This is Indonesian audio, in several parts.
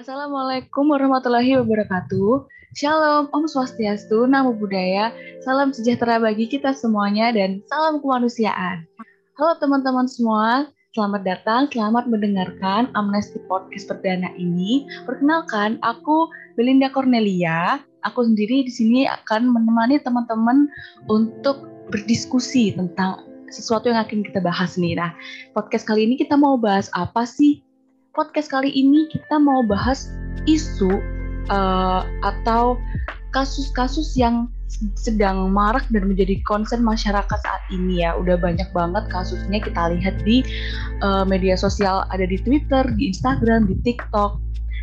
Assalamualaikum warahmatullahi wabarakatuh. Shalom, Om Swastiastu, Namo Buddhaya, salam sejahtera bagi kita semuanya, dan salam kemanusiaan. Halo teman-teman semua, selamat datang, selamat mendengarkan Amnesty Podcast perdana ini. Perkenalkan, aku Belinda Cornelia. Aku sendiri di sini akan menemani teman-teman untuk berdiskusi tentang sesuatu yang akan kita bahas nih. Nah, podcast kali ini kita mau bahas apa sih? Podcast kali ini kita mau bahas isu uh, atau kasus-kasus yang sedang marak dan menjadi concern masyarakat saat ini ya. Udah banyak banget kasusnya kita lihat di uh, media sosial, ada di Twitter, di Instagram, di TikTok.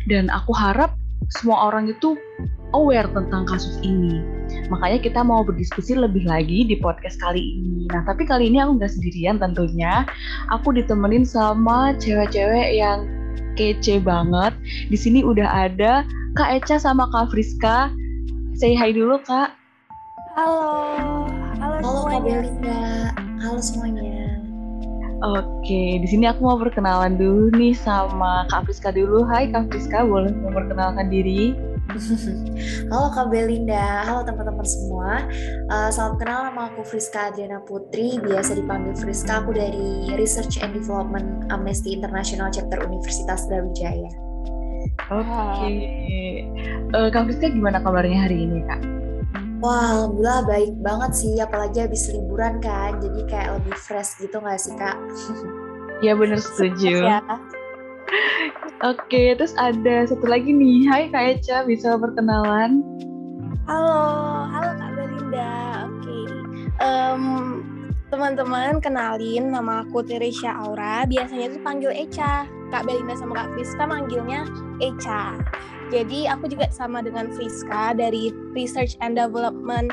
Dan aku harap semua orang itu aware tentang kasus ini. Makanya kita mau berdiskusi lebih lagi di podcast kali ini. Nah, tapi kali ini aku nggak sendirian tentunya. Aku ditemenin sama cewek-cewek yang kece banget. Di sini udah ada Kak Eca sama Kak Friska. Say hi dulu, Kak. Halo. Halo, Halo Kak Belinda. Halo semuanya. Oke, di sini aku mau perkenalan dulu nih sama Kak Friska dulu. Hai Kak Friska, boleh memperkenalkan diri? Halo Kak Belinda, halo teman-teman semua. Uh, salam kenal nama aku Friska Adriana Putri, biasa dipanggil Friska. Aku dari Research and Development Amnesty International Chapter Universitas Brawijaya. Oke, okay. uh, eh, Kak Friska gimana kabarnya hari ini Kak? Wah, alhamdulillah baik banget sih, apalagi habis liburan kan, jadi kayak lebih fresh gitu nggak sih kak? Iya bener setuju. Ya. Oke, terus ada satu lagi nih. Hai Kak Eca, bisa perkenalan? Halo, halo Kak Belinda. Oke. Um, teman-teman kenalin nama aku Teresia Aura. Biasanya tuh panggil Eca. Kak Belinda sama Kak Friska manggilnya Eca. Jadi aku juga sama dengan Friska dari Research and Development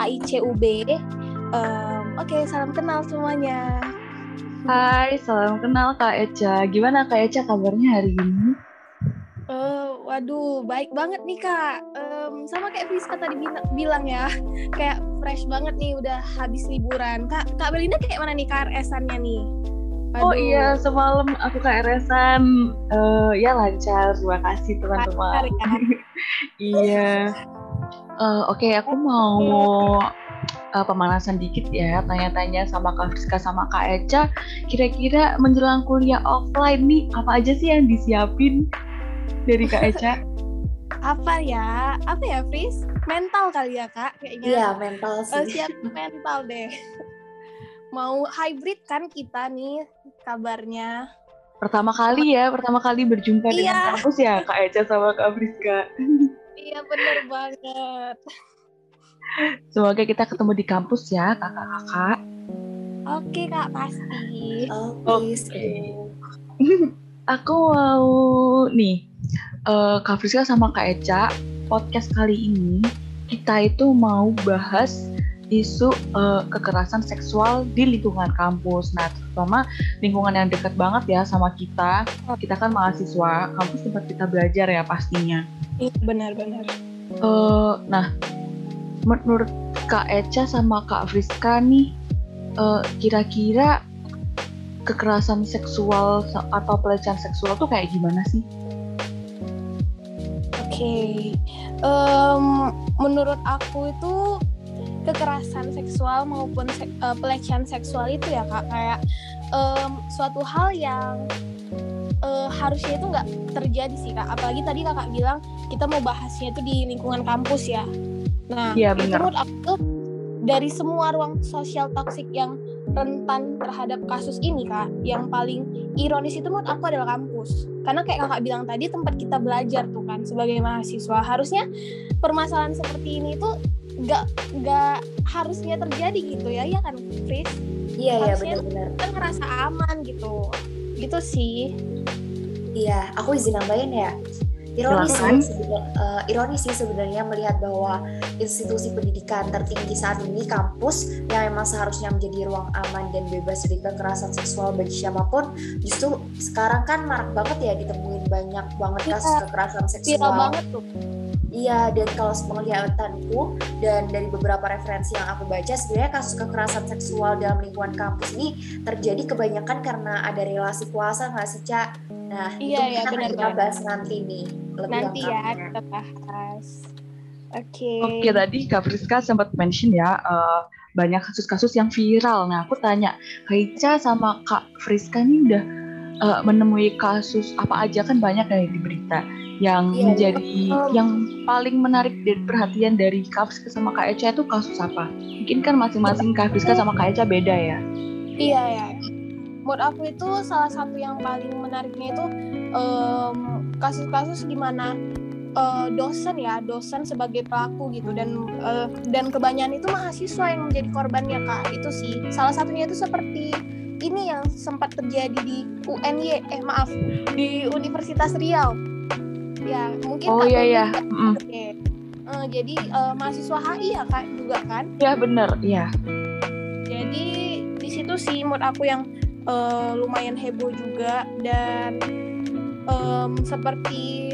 AICUB. Um, Oke, okay, salam kenal semuanya. Hai, salam kenal Kak Eca. Gimana Kak Eca kabarnya hari ini? Uh, waduh, baik banget nih Kak. Um, sama kayak Friska tadi bilang ya, kayak fresh banget nih udah habis liburan. Kak, Kak Belinda kayak mana nih KRS-annya nih? Waduh. Oh iya, semalam aku KRS-an. Uh, ya lancar, terima kasih teman-teman. Ya. iya. Uh, Oke, okay, aku mau uh, pemanasan dikit ya, tanya-tanya sama Kak Friska sama Kak Eca, kira-kira menjelang kuliah offline nih, apa aja sih yang disiapin dari Kak Eca? apa ya? Apa ya, Fris? Mental kali ya, Kak? Kayaknya. Iya, mental sih. Uh, siap mental deh. Mau hybrid kan kita nih kabarnya. Pertama kali ya, pertama kali berjumpa iya. dengan kampus ya, Kak Eca sama Kak Friska. iya, bener banget. Semoga kita ketemu di kampus ya, kakak-kakak. Oke, Kak, pasti. Oke. Okay. Aku mau nih, uh, Kak Friska sama Kak Eca, podcast kali ini kita itu mau bahas isu uh, kekerasan seksual di lingkungan kampus. Nah, terutama lingkungan yang dekat banget ya sama kita. Kita kan mahasiswa, kampus tempat kita belajar ya pastinya. Iya, benar-benar. Uh, nah, menurut Kak Eca sama Kak Friska nih eh, kira-kira kekerasan seksual atau pelecehan seksual tuh kayak gimana sih? Oke, okay. um, menurut aku itu kekerasan seksual maupun se uh, pelecehan seksual itu ya kak kayak um, suatu hal yang uh, harusnya itu nggak terjadi sih kak. Apalagi tadi kakak bilang kita mau bahasnya itu di lingkungan kampus ya. Nah, ya, itu menurut aku dari semua ruang sosial toksik yang rentan terhadap kasus ini kak, yang paling ironis itu menurut aku adalah kampus. Karena kayak kakak bilang tadi tempat kita belajar tuh kan sebagai mahasiswa harusnya permasalahan seperti ini tuh nggak nggak harusnya terjadi gitu ya, ya kan, Fris? Iya iya benar-benar. Kita ngerasa aman gitu, gitu sih. Iya, aku izin nambahin ya Ironis sih, uh, ironis sih sebenarnya melihat bahwa institusi pendidikan tertinggi saat ini kampus yang memang seharusnya menjadi ruang aman dan bebas dari kekerasan seksual bagi siapa pun justru sekarang kan marak banget ya ditemuin banyak banget iya, kasus kekerasan seksual. Viral banget tuh. Iya, dan kalau penglihatanku dan dari beberapa referensi yang aku baca, sebenarnya kasus kekerasan seksual dalam lingkungan kampus ini terjadi kebanyakan karena ada relasi kuasa nggak sih, Cak? Nah, iya, itu iya, kita bahas nanti nih. Lebih nanti ya, kita bahas. Oke. Okay. Oke, okay, tadi Kak Friska sempat mention ya, uh, banyak kasus-kasus yang viral. Nah, aku tanya, Kak Ica sama Kak Friska ini udah uh, menemui kasus apa aja kan banyak ya di berita yang yeah, menjadi um, yang paling menarik dan perhatian dari Kak Friska sama Kak Eca itu kasus apa? Mungkin kan masing-masing Kak sama Kak Eca beda ya? Iya ya. Menurut aku itu salah satu yang paling menariknya itu um, kasus-kasus di mana uh, dosen ya, dosen sebagai pelaku gitu dan uh, dan kebanyakan itu mahasiswa yang menjadi korbannya kak. Itu sih salah satunya itu seperti ini yang sempat terjadi di UNY eh maaf di Universitas Riau. Ya mungkin oh iya iya. mm. uh, jadi uh, mahasiswa HI ya kak juga kan? Ya bener ya jadi di situ sih menurut aku yang uh, lumayan heboh juga dan um, seperti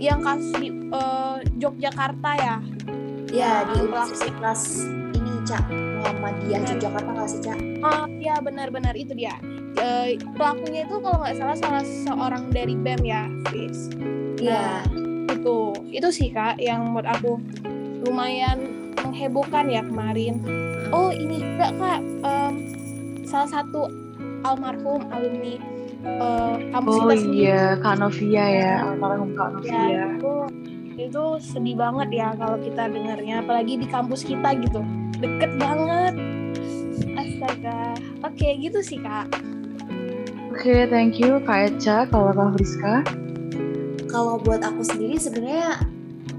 yang kasus di uh, Yogyakarta ya. Ya di Universitas ini cak Muhammadiyah Yogyakarta nggak sih cak oh iya benar-benar itu dia uh, pelakunya itu kalau nggak salah salah seorang dari BEM ya Fis Iya. Nah, itu itu sih kak yang menurut aku lumayan menghebohkan ya kemarin. Oh ini juga kak um, salah satu almarhum alumni uh, kampus oh, kita sendiri. iya Kak Novia ya almarhum Kak Novia. Ya, itu itu sedih banget ya kalau kita dengarnya apalagi di kampus kita gitu. Deket banget. Astaga. Oke okay, gitu sih kak. Oke okay, thank you kak Eca kalau kak Friska. Kalau buat aku sendiri sebenarnya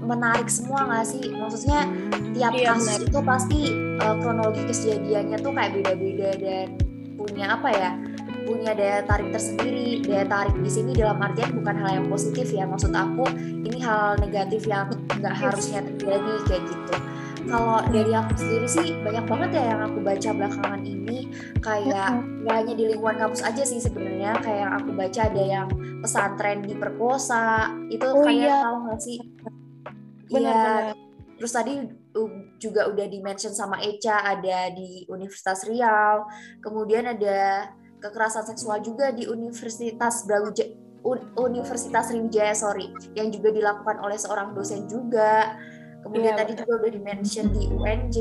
menarik semua nggak sih? Maksudnya tiap iya, kasus benar. itu pasti uh, kronologi kejadiannya tuh kayak beda-beda dan punya apa ya punya daya tarik tersendiri. Daya tarik di sini dalam artian bukan hal yang positif ya maksud aku. Ini hal negatif yang nggak harusnya terjadi kayak gitu. Kalau dari aku sendiri sih banyak banget ya yang aku baca belakangan ini. Kayak nggak hanya di lingkungan kampus aja sih sebenarnya. Kayak yang aku baca ada yang pesantren diperkosa itu oh, kayak iya. tahu nggak sih? Iya. Terus tadi juga udah di mention sama Eca ada di Universitas Riau, kemudian ada kekerasan seksual juga di Universitas Brawijaya Universitas Sriwijaya sorry yang juga dilakukan oleh seorang dosen juga. Kemudian yeah, tadi juga udah dimention di UNJ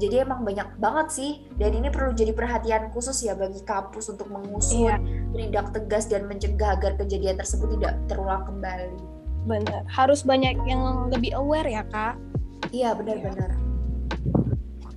jadi emang banyak banget sih dan ini perlu jadi perhatian khusus ya bagi kampus untuk mengusut yeah. menindak tegas dan mencegah agar kejadian tersebut tidak terulang kembali. Benar. Harus banyak yang lebih aware ya kak. Iya benar-benar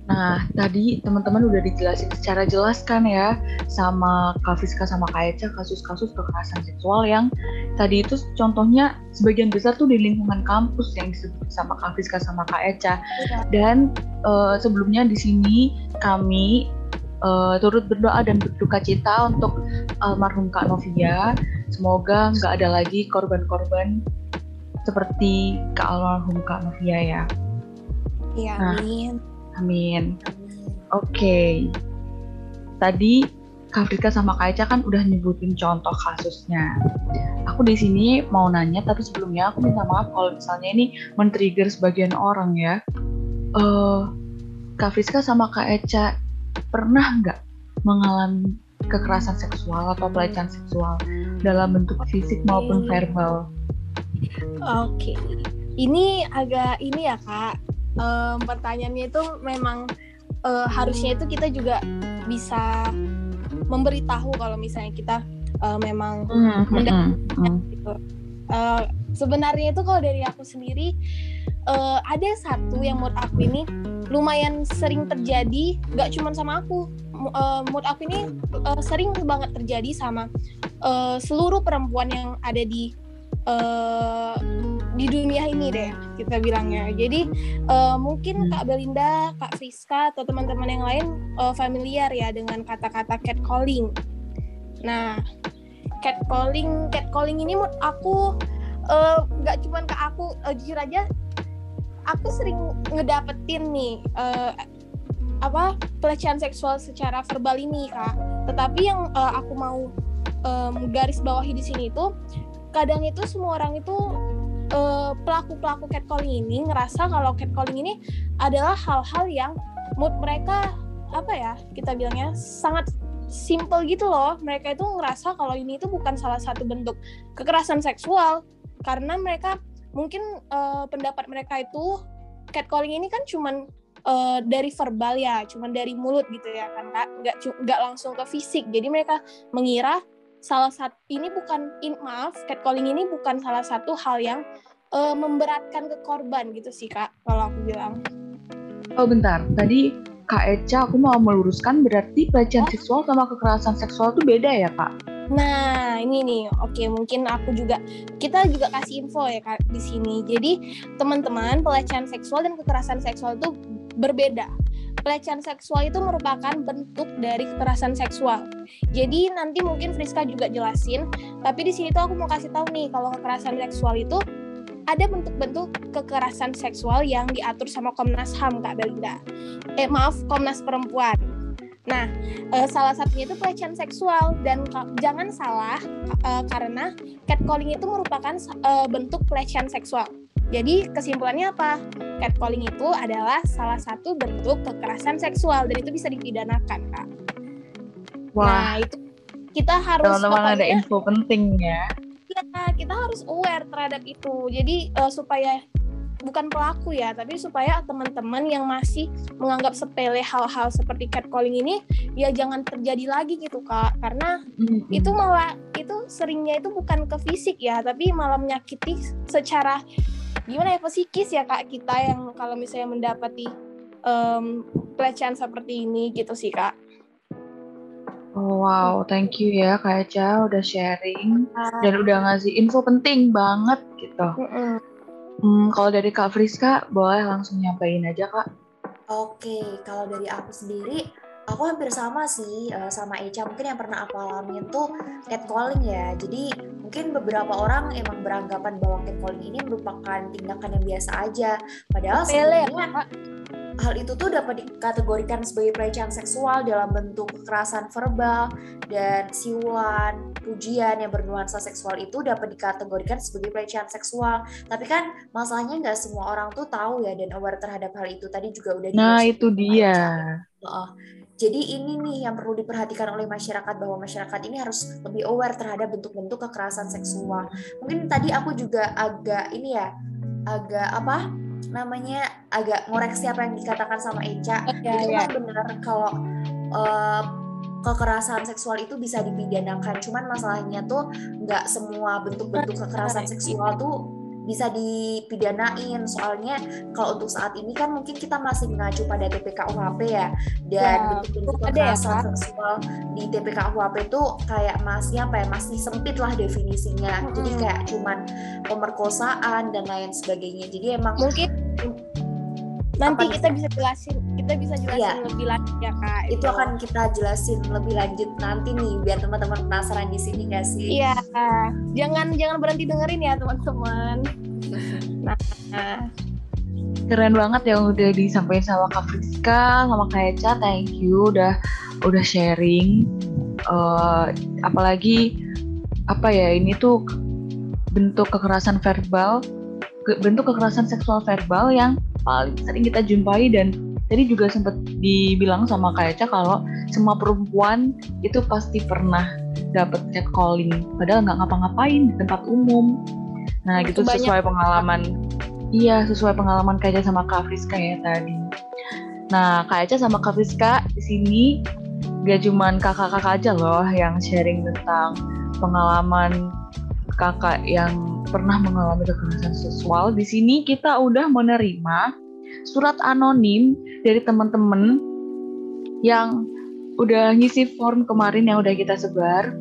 Nah, tadi teman-teman udah dijelasin secara jelas kan ya sama Kak Fiska sama Kak Eca kasus-kasus kekerasan seksual yang tadi itu contohnya sebagian besar tuh di lingkungan kampus yang disebut sama Kak Fiska sama Kak Eca. Ya. Dan uh, sebelumnya di sini kami uh, turut berdoa dan berduka cita untuk almarhum Kak Novia. Semoga nggak ada lagi korban-korban seperti Kak almarhum Kak Novia ya. Iya, nah, amin. Oke. Okay. Tadi Kak sama Kak Eca kan udah nyebutin contoh kasusnya. Aku di sini mau nanya, tapi sebelumnya aku minta maaf kalau misalnya ini men-trigger sebagian orang ya. Uh, Kak Friska sama Kak Eca pernah nggak mengalami kekerasan seksual atau pelecehan seksual dalam bentuk fisik maupun verbal? Oke, okay. ini agak ini ya kak, um, pertanyaannya itu memang uh, harusnya itu kita juga bisa memberitahu kalau misalnya kita uh, memang mm, mm, gitu. Uh, sebenarnya itu kalau dari aku sendiri uh, ada satu yang menurut aku ini lumayan sering terjadi, nggak cuma sama aku. Uh, menurut aku ini uh, sering banget terjadi sama uh, seluruh perempuan yang ada di uh, di dunia ini deh kita bilangnya. Jadi uh, mungkin Kak Belinda, Kak Friska atau teman-teman yang lain uh, familiar ya dengan kata-kata catcalling. Nah, catcalling, catcalling ini menurut aku nggak uh, cuma ke aku, uh, jujur aja, aku sering ngedapetin nih uh, apa pelecehan seksual secara verbal ini kak. Tetapi yang uh, aku mau um, garis bawahi di sini itu kadang itu semua orang itu uh, pelaku-pelaku catcalling ini ngerasa kalau catcalling ini adalah hal-hal yang mood mereka apa ya kita bilangnya sangat simple gitu loh. Mereka itu ngerasa kalau ini itu bukan salah satu bentuk kekerasan seksual. Karena mereka mungkin uh, pendapat mereka itu catcalling ini kan cuman uh, dari verbal ya, cuman dari mulut gitu ya kan nggak nggak langsung ke fisik. Jadi mereka mengira salah satu ini bukan in, maaf catcalling ini bukan salah satu hal yang uh, memberatkan ke korban gitu sih kak kalau aku bilang. Oh bentar, tadi Kak Eca aku mau meluruskan berarti pelecehan oh. seksual sama kekerasan seksual itu beda ya kak? Nah ini nih, oke mungkin aku juga kita juga kasih info ya kak di sini. Jadi teman-teman pelecehan seksual dan kekerasan seksual itu berbeda. Pelecehan seksual itu merupakan bentuk dari kekerasan seksual. Jadi nanti mungkin Friska juga jelasin, tapi di sini tuh aku mau kasih tahu nih kalau kekerasan seksual itu ada bentuk-bentuk kekerasan seksual yang diatur sama Komnas HAM Kak Belinda. Eh maaf, Komnas Perempuan. Nah, e, salah satunya itu pelecehan seksual dan jangan salah e, karena catcalling itu merupakan e, bentuk pelecehan seksual. Jadi kesimpulannya apa? Catcalling itu adalah salah satu bentuk kekerasan seksual dan itu bisa dipidanakan, Kak. Wah. Nah, itu kita harus teman-teman ada info penting ya. Iya, kita harus aware terhadap itu. Jadi uh, supaya bukan pelaku ya, tapi supaya teman-teman yang masih menganggap sepele hal-hal seperti catcalling ini ya jangan terjadi lagi gitu kak, karena mm-hmm. itu malah itu seringnya itu bukan ke fisik ya, tapi malah menyakiti secara gimana ya psikis ya kak kita yang kalau misalnya mendapati um, pelecehan seperti ini gitu sih kak. Oh, wow, thank you ya Kak Eca udah sharing dan udah ngasih info penting banget gitu. Hmm, kalau dari Kak Friska boleh langsung nyampein aja Kak. Oke, kalau dari aku sendiri aku hampir sama sih uh, sama Echa mungkin yang pernah aku alami itu catcalling ya jadi mungkin beberapa orang emang beranggapan bahwa catcalling ini merupakan tindakan yang biasa aja padahal ya, sebenarnya hal itu tuh dapat dikategorikan sebagai pelecehan seksual dalam bentuk kekerasan verbal dan siulan, pujian yang bernuansa seksual itu dapat dikategorikan sebagai pelecehan seksual. Tapi kan masalahnya nggak semua orang tuh tahu ya dan aware terhadap hal itu. Tadi juga udah Nah, itu dia. Uh, jadi ini nih yang perlu diperhatikan oleh masyarakat bahwa masyarakat ini harus lebih aware terhadap bentuk-bentuk kekerasan seksual. Mungkin tadi aku juga agak ini ya, agak apa namanya agak ngoreksi apa yang dikatakan sama Eca. Ya, itu ya. benar kalau uh, kekerasan seksual itu bisa dipidanakan. Cuman masalahnya tuh nggak semua bentuk-bentuk kekerasan seksual tuh bisa dipidanain. Soalnya kalau untuk saat ini kan mungkin kita masih mengacu pada TPK UHP ya. Dan ya, bentuk-bentuk ya, kekerasan ya, seksual di TPK UHP itu kayak masih apa ya masih sempit lah definisinya. Hmm. jadi kayak cuman pemerkosaan dan lain sebagainya. Jadi emang mungkin nanti kita bisa jelasin kita bisa jelasin ya. lebih lanjut ya kak. Itu. itu. akan kita jelasin lebih lanjut nanti nih biar teman-teman penasaran di sini gak sih? Iya. Jangan jangan berhenti dengerin ya teman-teman. Nah. Keren banget yang udah disampaikan sama Kak Friska sama Kak Eca. Thank you udah udah sharing. Uh, apalagi apa ya ini tuh bentuk kekerasan verbal bentuk kekerasan seksual verbal yang paling sering kita jumpai dan tadi juga sempat dibilang sama Kak Eca kalau semua perempuan itu pasti pernah dapat catcalling padahal nggak ngapa-ngapain di tempat umum. Nah itu gitu banyak. sesuai pengalaman. Iya sesuai pengalaman Kak Eca sama Kak Friska ya tadi. Nah Kak Eca sama Kak Friska di sini gak cuman kakak-kakak aja loh yang sharing tentang pengalaman kakak yang pernah mengalami kekerasan seksual, di sini kita udah menerima surat anonim dari teman-teman yang udah ngisi form kemarin yang udah kita sebar.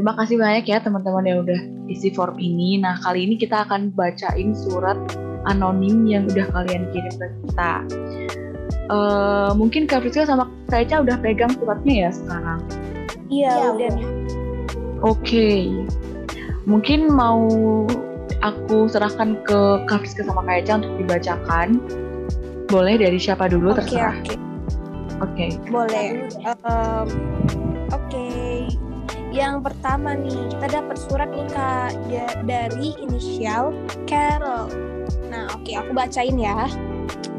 Terima kasih banyak ya teman-teman yang udah isi form ini. Nah, kali ini kita akan bacain surat anonim yang udah kalian kirim ke kita. Uh, mungkin Kak Friska sama Kak Eca udah pegang suratnya ya sekarang? Iya, ya, udah. Oke. Okay mungkin mau aku serahkan ke Kak Friska sama Kak Eca untuk dibacakan. Boleh dari siapa dulu okay, terserah. Oke. Okay. Okay. Boleh. Um, Oke. Okay. yang pertama nih kita dapat surat nih kak ya, dari inisial Carol. Nah oke aku bacain ya.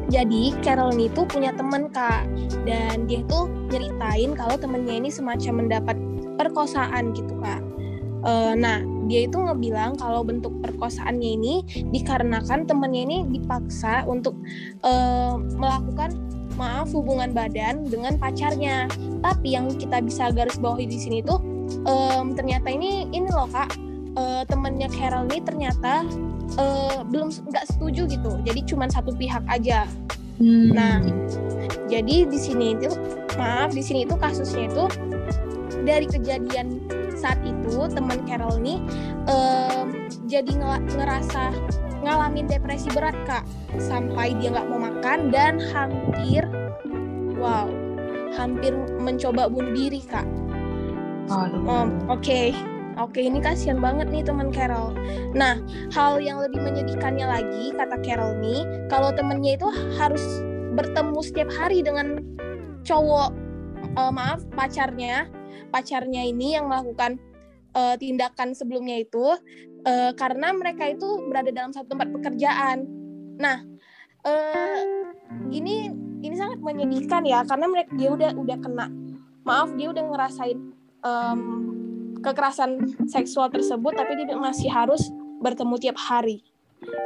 Jadi Carol ini tuh punya temen kak dan dia tuh nyeritain kalau temennya ini semacam mendapat perkosaan gitu kak. Uh, nah dia itu ngebilang kalau bentuk perkosaannya ini dikarenakan temennya ini dipaksa untuk uh, melakukan maaf hubungan badan dengan pacarnya. Tapi yang kita bisa garis bawahi di sini tuh um, ternyata ini ini loh kak uh, temennya Carol ini ternyata uh, belum nggak setuju gitu. Jadi cuma satu pihak aja. Hmm. Nah jadi di sini itu maaf di sini itu kasusnya itu dari kejadian saat itu teman Carol ini um, jadi ngerasa ngalamin depresi berat kak sampai dia nggak mau makan dan hampir wow hampir mencoba bunuh diri kak. Um, Oke, okay. Oke, ini kasihan banget nih teman Carol. Nah, hal yang lebih menyedihkannya lagi kata Carol nih, kalau temennya itu harus bertemu setiap hari dengan cowok, uh, maaf pacarnya, pacarnya ini yang melakukan uh, tindakan sebelumnya itu uh, karena mereka itu berada dalam satu tempat pekerjaan. Nah, uh, ini ini sangat menyedihkan ya karena mereka dia udah udah kena maaf dia udah ngerasain um, kekerasan seksual tersebut tapi dia masih harus bertemu tiap hari.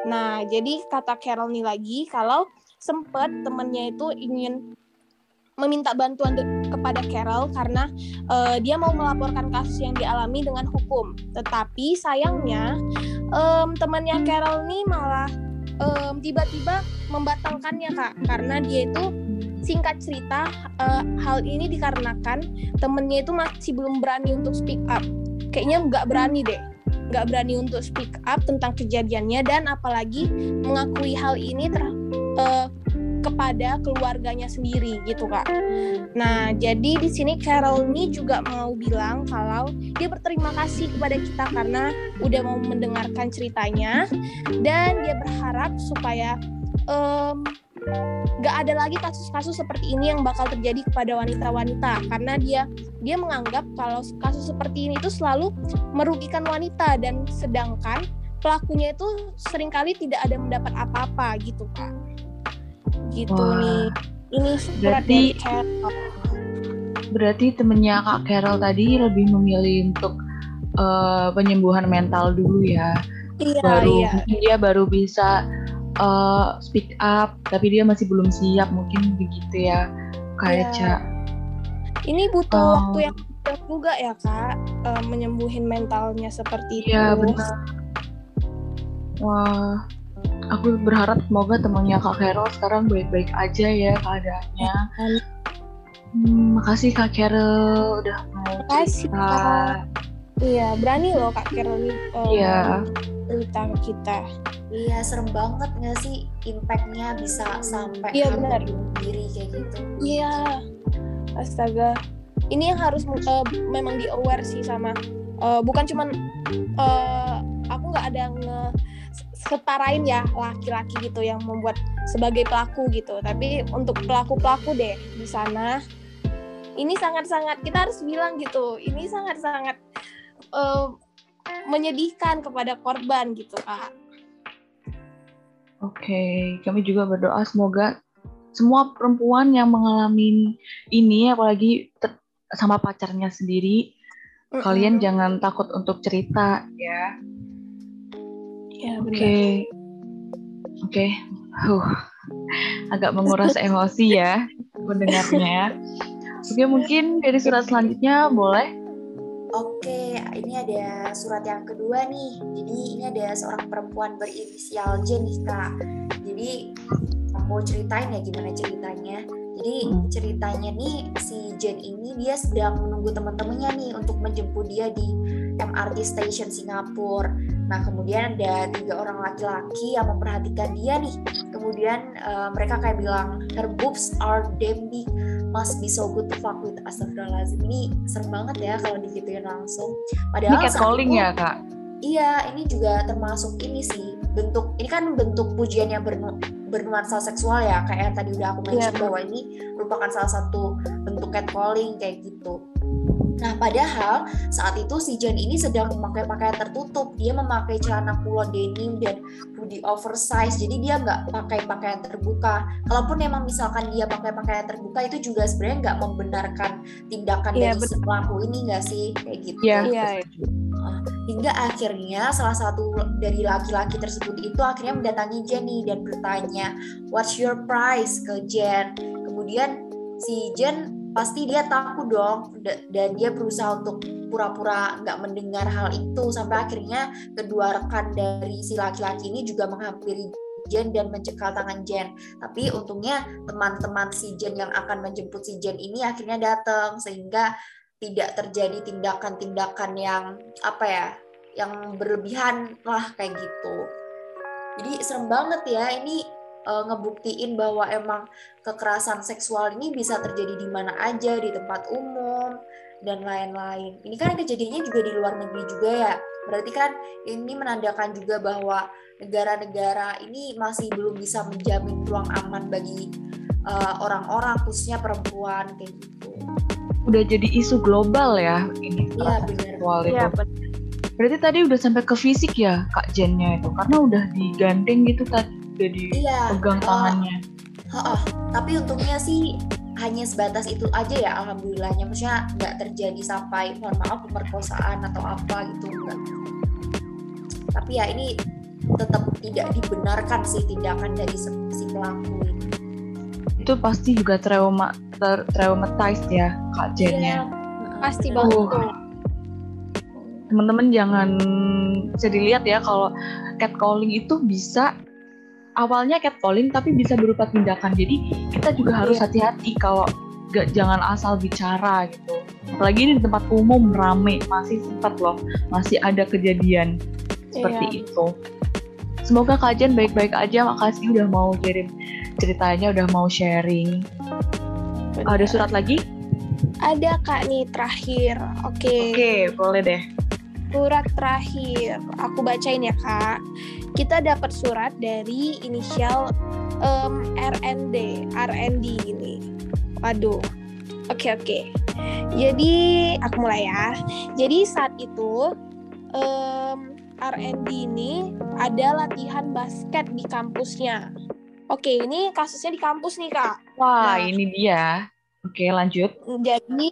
Nah, jadi kata Carol nih lagi kalau sempat temennya itu ingin meminta bantuan kepada Carol karena uh, dia mau melaporkan kasus yang dialami dengan hukum. Tetapi sayangnya um, temannya Carol ini malah um, tiba-tiba membatalkannya kak karena dia itu singkat cerita uh, hal ini dikarenakan temennya itu masih belum berani untuk speak up. Kayaknya nggak berani deh nggak berani untuk speak up tentang kejadiannya dan apalagi mengakui hal ini ter, uh, kepada keluarganya sendiri gitu kak. Nah jadi di sini Carol ini juga mau bilang kalau dia berterima kasih kepada kita karena udah mau mendengarkan ceritanya dan dia berharap supaya um, gak ada lagi kasus-kasus seperti ini yang bakal terjadi kepada wanita-wanita karena dia dia menganggap kalau kasus seperti ini itu selalu merugikan wanita dan sedangkan pelakunya itu sering kali tidak ada mendapat apa-apa gitu kak gitu Wah. nih ini berarti berarti temennya kak Carol tadi lebih memilih untuk uh, penyembuhan mental dulu ya iya, baru iya. dia baru bisa uh, speak up tapi dia masih belum siap mungkin begitu ya kayak iya. ini butuh um, waktu yang juga ya kak uh, menyembuhin mentalnya seperti iya, itu. Iya benar. Wah aku berharap semoga temannya Kak Carol sekarang baik-baik aja ya keadaannya. Hmm, makasih Kak Carol udah mau makasih, Kak. Iya, berani loh Kak Carol nih um, iya. cerita ke kita. Iya, serem banget gak sih impactnya bisa sampai iya, benar. diri kayak gitu. Iya, astaga. Ini yang harus uh, memang di aware sih sama uh, bukan cuman uh, aku nggak ada nge setarain ya laki-laki gitu yang membuat sebagai pelaku gitu. Tapi untuk pelaku-pelaku deh di sana ini sangat-sangat kita harus bilang gitu ini sangat-sangat uh, menyedihkan kepada korban gitu kak. Oke kami juga berdoa semoga semua perempuan yang mengalami ini apalagi sama pacarnya sendiri mm -hmm. kalian jangan takut untuk cerita ya Ya, Oke. Okay. Oke. Okay. Huh. Agak menguras emosi ya mendengarnya. Oke, mungkin dari surat selanjutnya boleh? Oke, ini ada surat yang kedua nih. Jadi ini ada seorang perempuan berinisial J nih kak. Jadi mau ceritain ya gimana ceritanya. Jadi ceritanya nih si Jen ini dia sedang menunggu teman-temannya nih untuk menjemput dia di MRT Station Singapura. Nah, kemudian ada tiga orang laki-laki yang memperhatikan dia nih. Kemudian uh, mereka kayak bilang, her boobs are damn big, must be so good to fuck with. Astagfirullahaladzim. Ini serem banget ya kalau digituin langsung. Padahal ini catcalling ya, Kak? Iya, ini juga termasuk ini sih. Bentuk, ini kan bentuk pujian yang bernu, bernuansa seksual ya. Kayak yang tadi udah aku mention yeah. bahwa ini merupakan salah satu bentuk catcalling kayak gitu. Nah, padahal saat itu si Jen ini sedang memakai pakaian tertutup. Dia memakai celana kulon denim dan hoodie oversize. Jadi dia nggak pakai pakaian terbuka. Kalaupun memang misalkan dia pakai pakaian terbuka itu juga sebenarnya nggak membenarkan tindakan yeah, dari si pelaku ini nggak sih kayak gitu. Iya. Yeah. Yeah. Hingga akhirnya salah satu dari laki-laki tersebut itu akhirnya mendatangi Jenny dan bertanya, "What's your price?" ke Jen. Kemudian si Jen pasti dia takut dong dan dia berusaha untuk pura-pura nggak mendengar hal itu sampai akhirnya kedua rekan dari si laki-laki ini juga menghampiri Jen dan mencekal tangan Jen. Tapi untungnya teman-teman si Jen yang akan menjemput si Jen ini akhirnya datang sehingga tidak terjadi tindakan-tindakan yang apa ya, yang berlebihan lah kayak gitu. Jadi serem banget ya ini uh, ngebuktiin bahwa emang kekerasan seksual ini bisa terjadi di mana aja di tempat umum dan lain-lain. Ini kan kejadiannya juga di luar negeri juga ya. Berarti kan ini menandakan juga bahwa negara-negara ini masih belum bisa menjamin ruang aman bagi eh, orang-orang uh, khususnya perempuan kayak gitu. Udah jadi isu global ya ini Iya benar. Seksual itu. Ya, Berarti tadi udah sampai ke fisik ya Kak Jennya itu karena udah digandeng gitu tadi jadi iya, pegang uh, tangannya. Uh, uh, tapi untungnya sih hanya sebatas itu aja ya alhamdulillahnya. Maksudnya nggak terjadi sampai mohon maaf pemerkosaan atau apa gitu enggak tapi ya ini tetap tidak dibenarkan sih tindakan dari si pelaku ini. Itu pasti juga trauma ter, traumatized ya kak Jennya iya, pasti banget uh, teman-teman jangan bisa dilihat ya kalau catcalling itu bisa awalnya catcalling tapi bisa berupa tindakan. Jadi kita juga harus iya. hati-hati kalau gak jangan asal bicara gitu. Apalagi ini di tempat umum rame masih sempat loh masih ada kejadian seperti iya. itu. Semoga kajian baik-baik aja. Makasih udah mau kirim ceritanya, udah mau sharing. Benar. Ada surat lagi? Ada kak nih terakhir. Oke. Okay. Oke, okay, boleh deh. Surat terakhir, aku bacain ya kak kita dapat surat dari inisial um, RND, RND ini. Waduh. Oke okay, oke. Okay. Jadi aku mulai ya. Jadi saat itu um, RND ini ada latihan basket di kampusnya. Oke, ini kasusnya di kampus nih kak. Wah, nah, ini dia. Oke, lanjut. Jadi,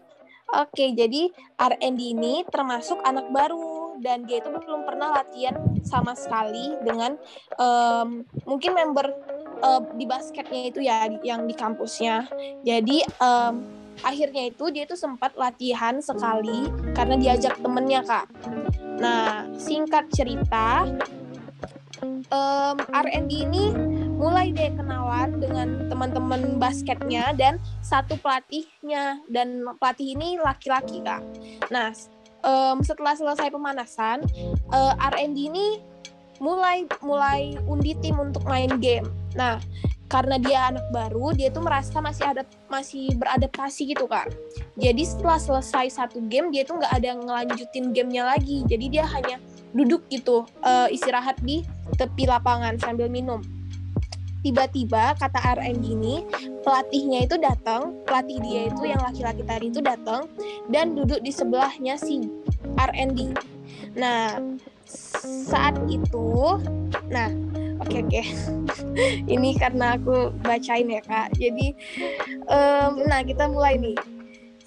oke, jadi RND ini termasuk anak baru dan dia itu belum pernah latihan sama sekali dengan um, mungkin member uh, di basketnya itu ya yang di kampusnya. Jadi um, akhirnya itu dia itu sempat latihan sekali karena diajak temennya kak. Nah singkat cerita um, R&D ini mulai deh kenalan dengan teman-teman basketnya dan satu pelatihnya dan pelatih ini laki-laki kak. Nah um, setelah selesai pemanasan uh, eh, R&D ini mulai mulai undi tim untuk main game. Nah, karena dia anak baru, dia tuh merasa masih ada masih beradaptasi gitu kak. Jadi setelah selesai satu game, dia tuh nggak ada ngelanjutin gamenya lagi. Jadi dia hanya duduk gitu uh, istirahat di tepi lapangan sambil minum tiba-tiba kata RN ini pelatihnya itu datang pelatih dia itu yang laki-laki tadi itu datang dan duduk di sebelahnya si RND nah saat itu nah oke okay, oke. Okay. ini karena aku bacain ya kak. Jadi um, nah kita mulai nih.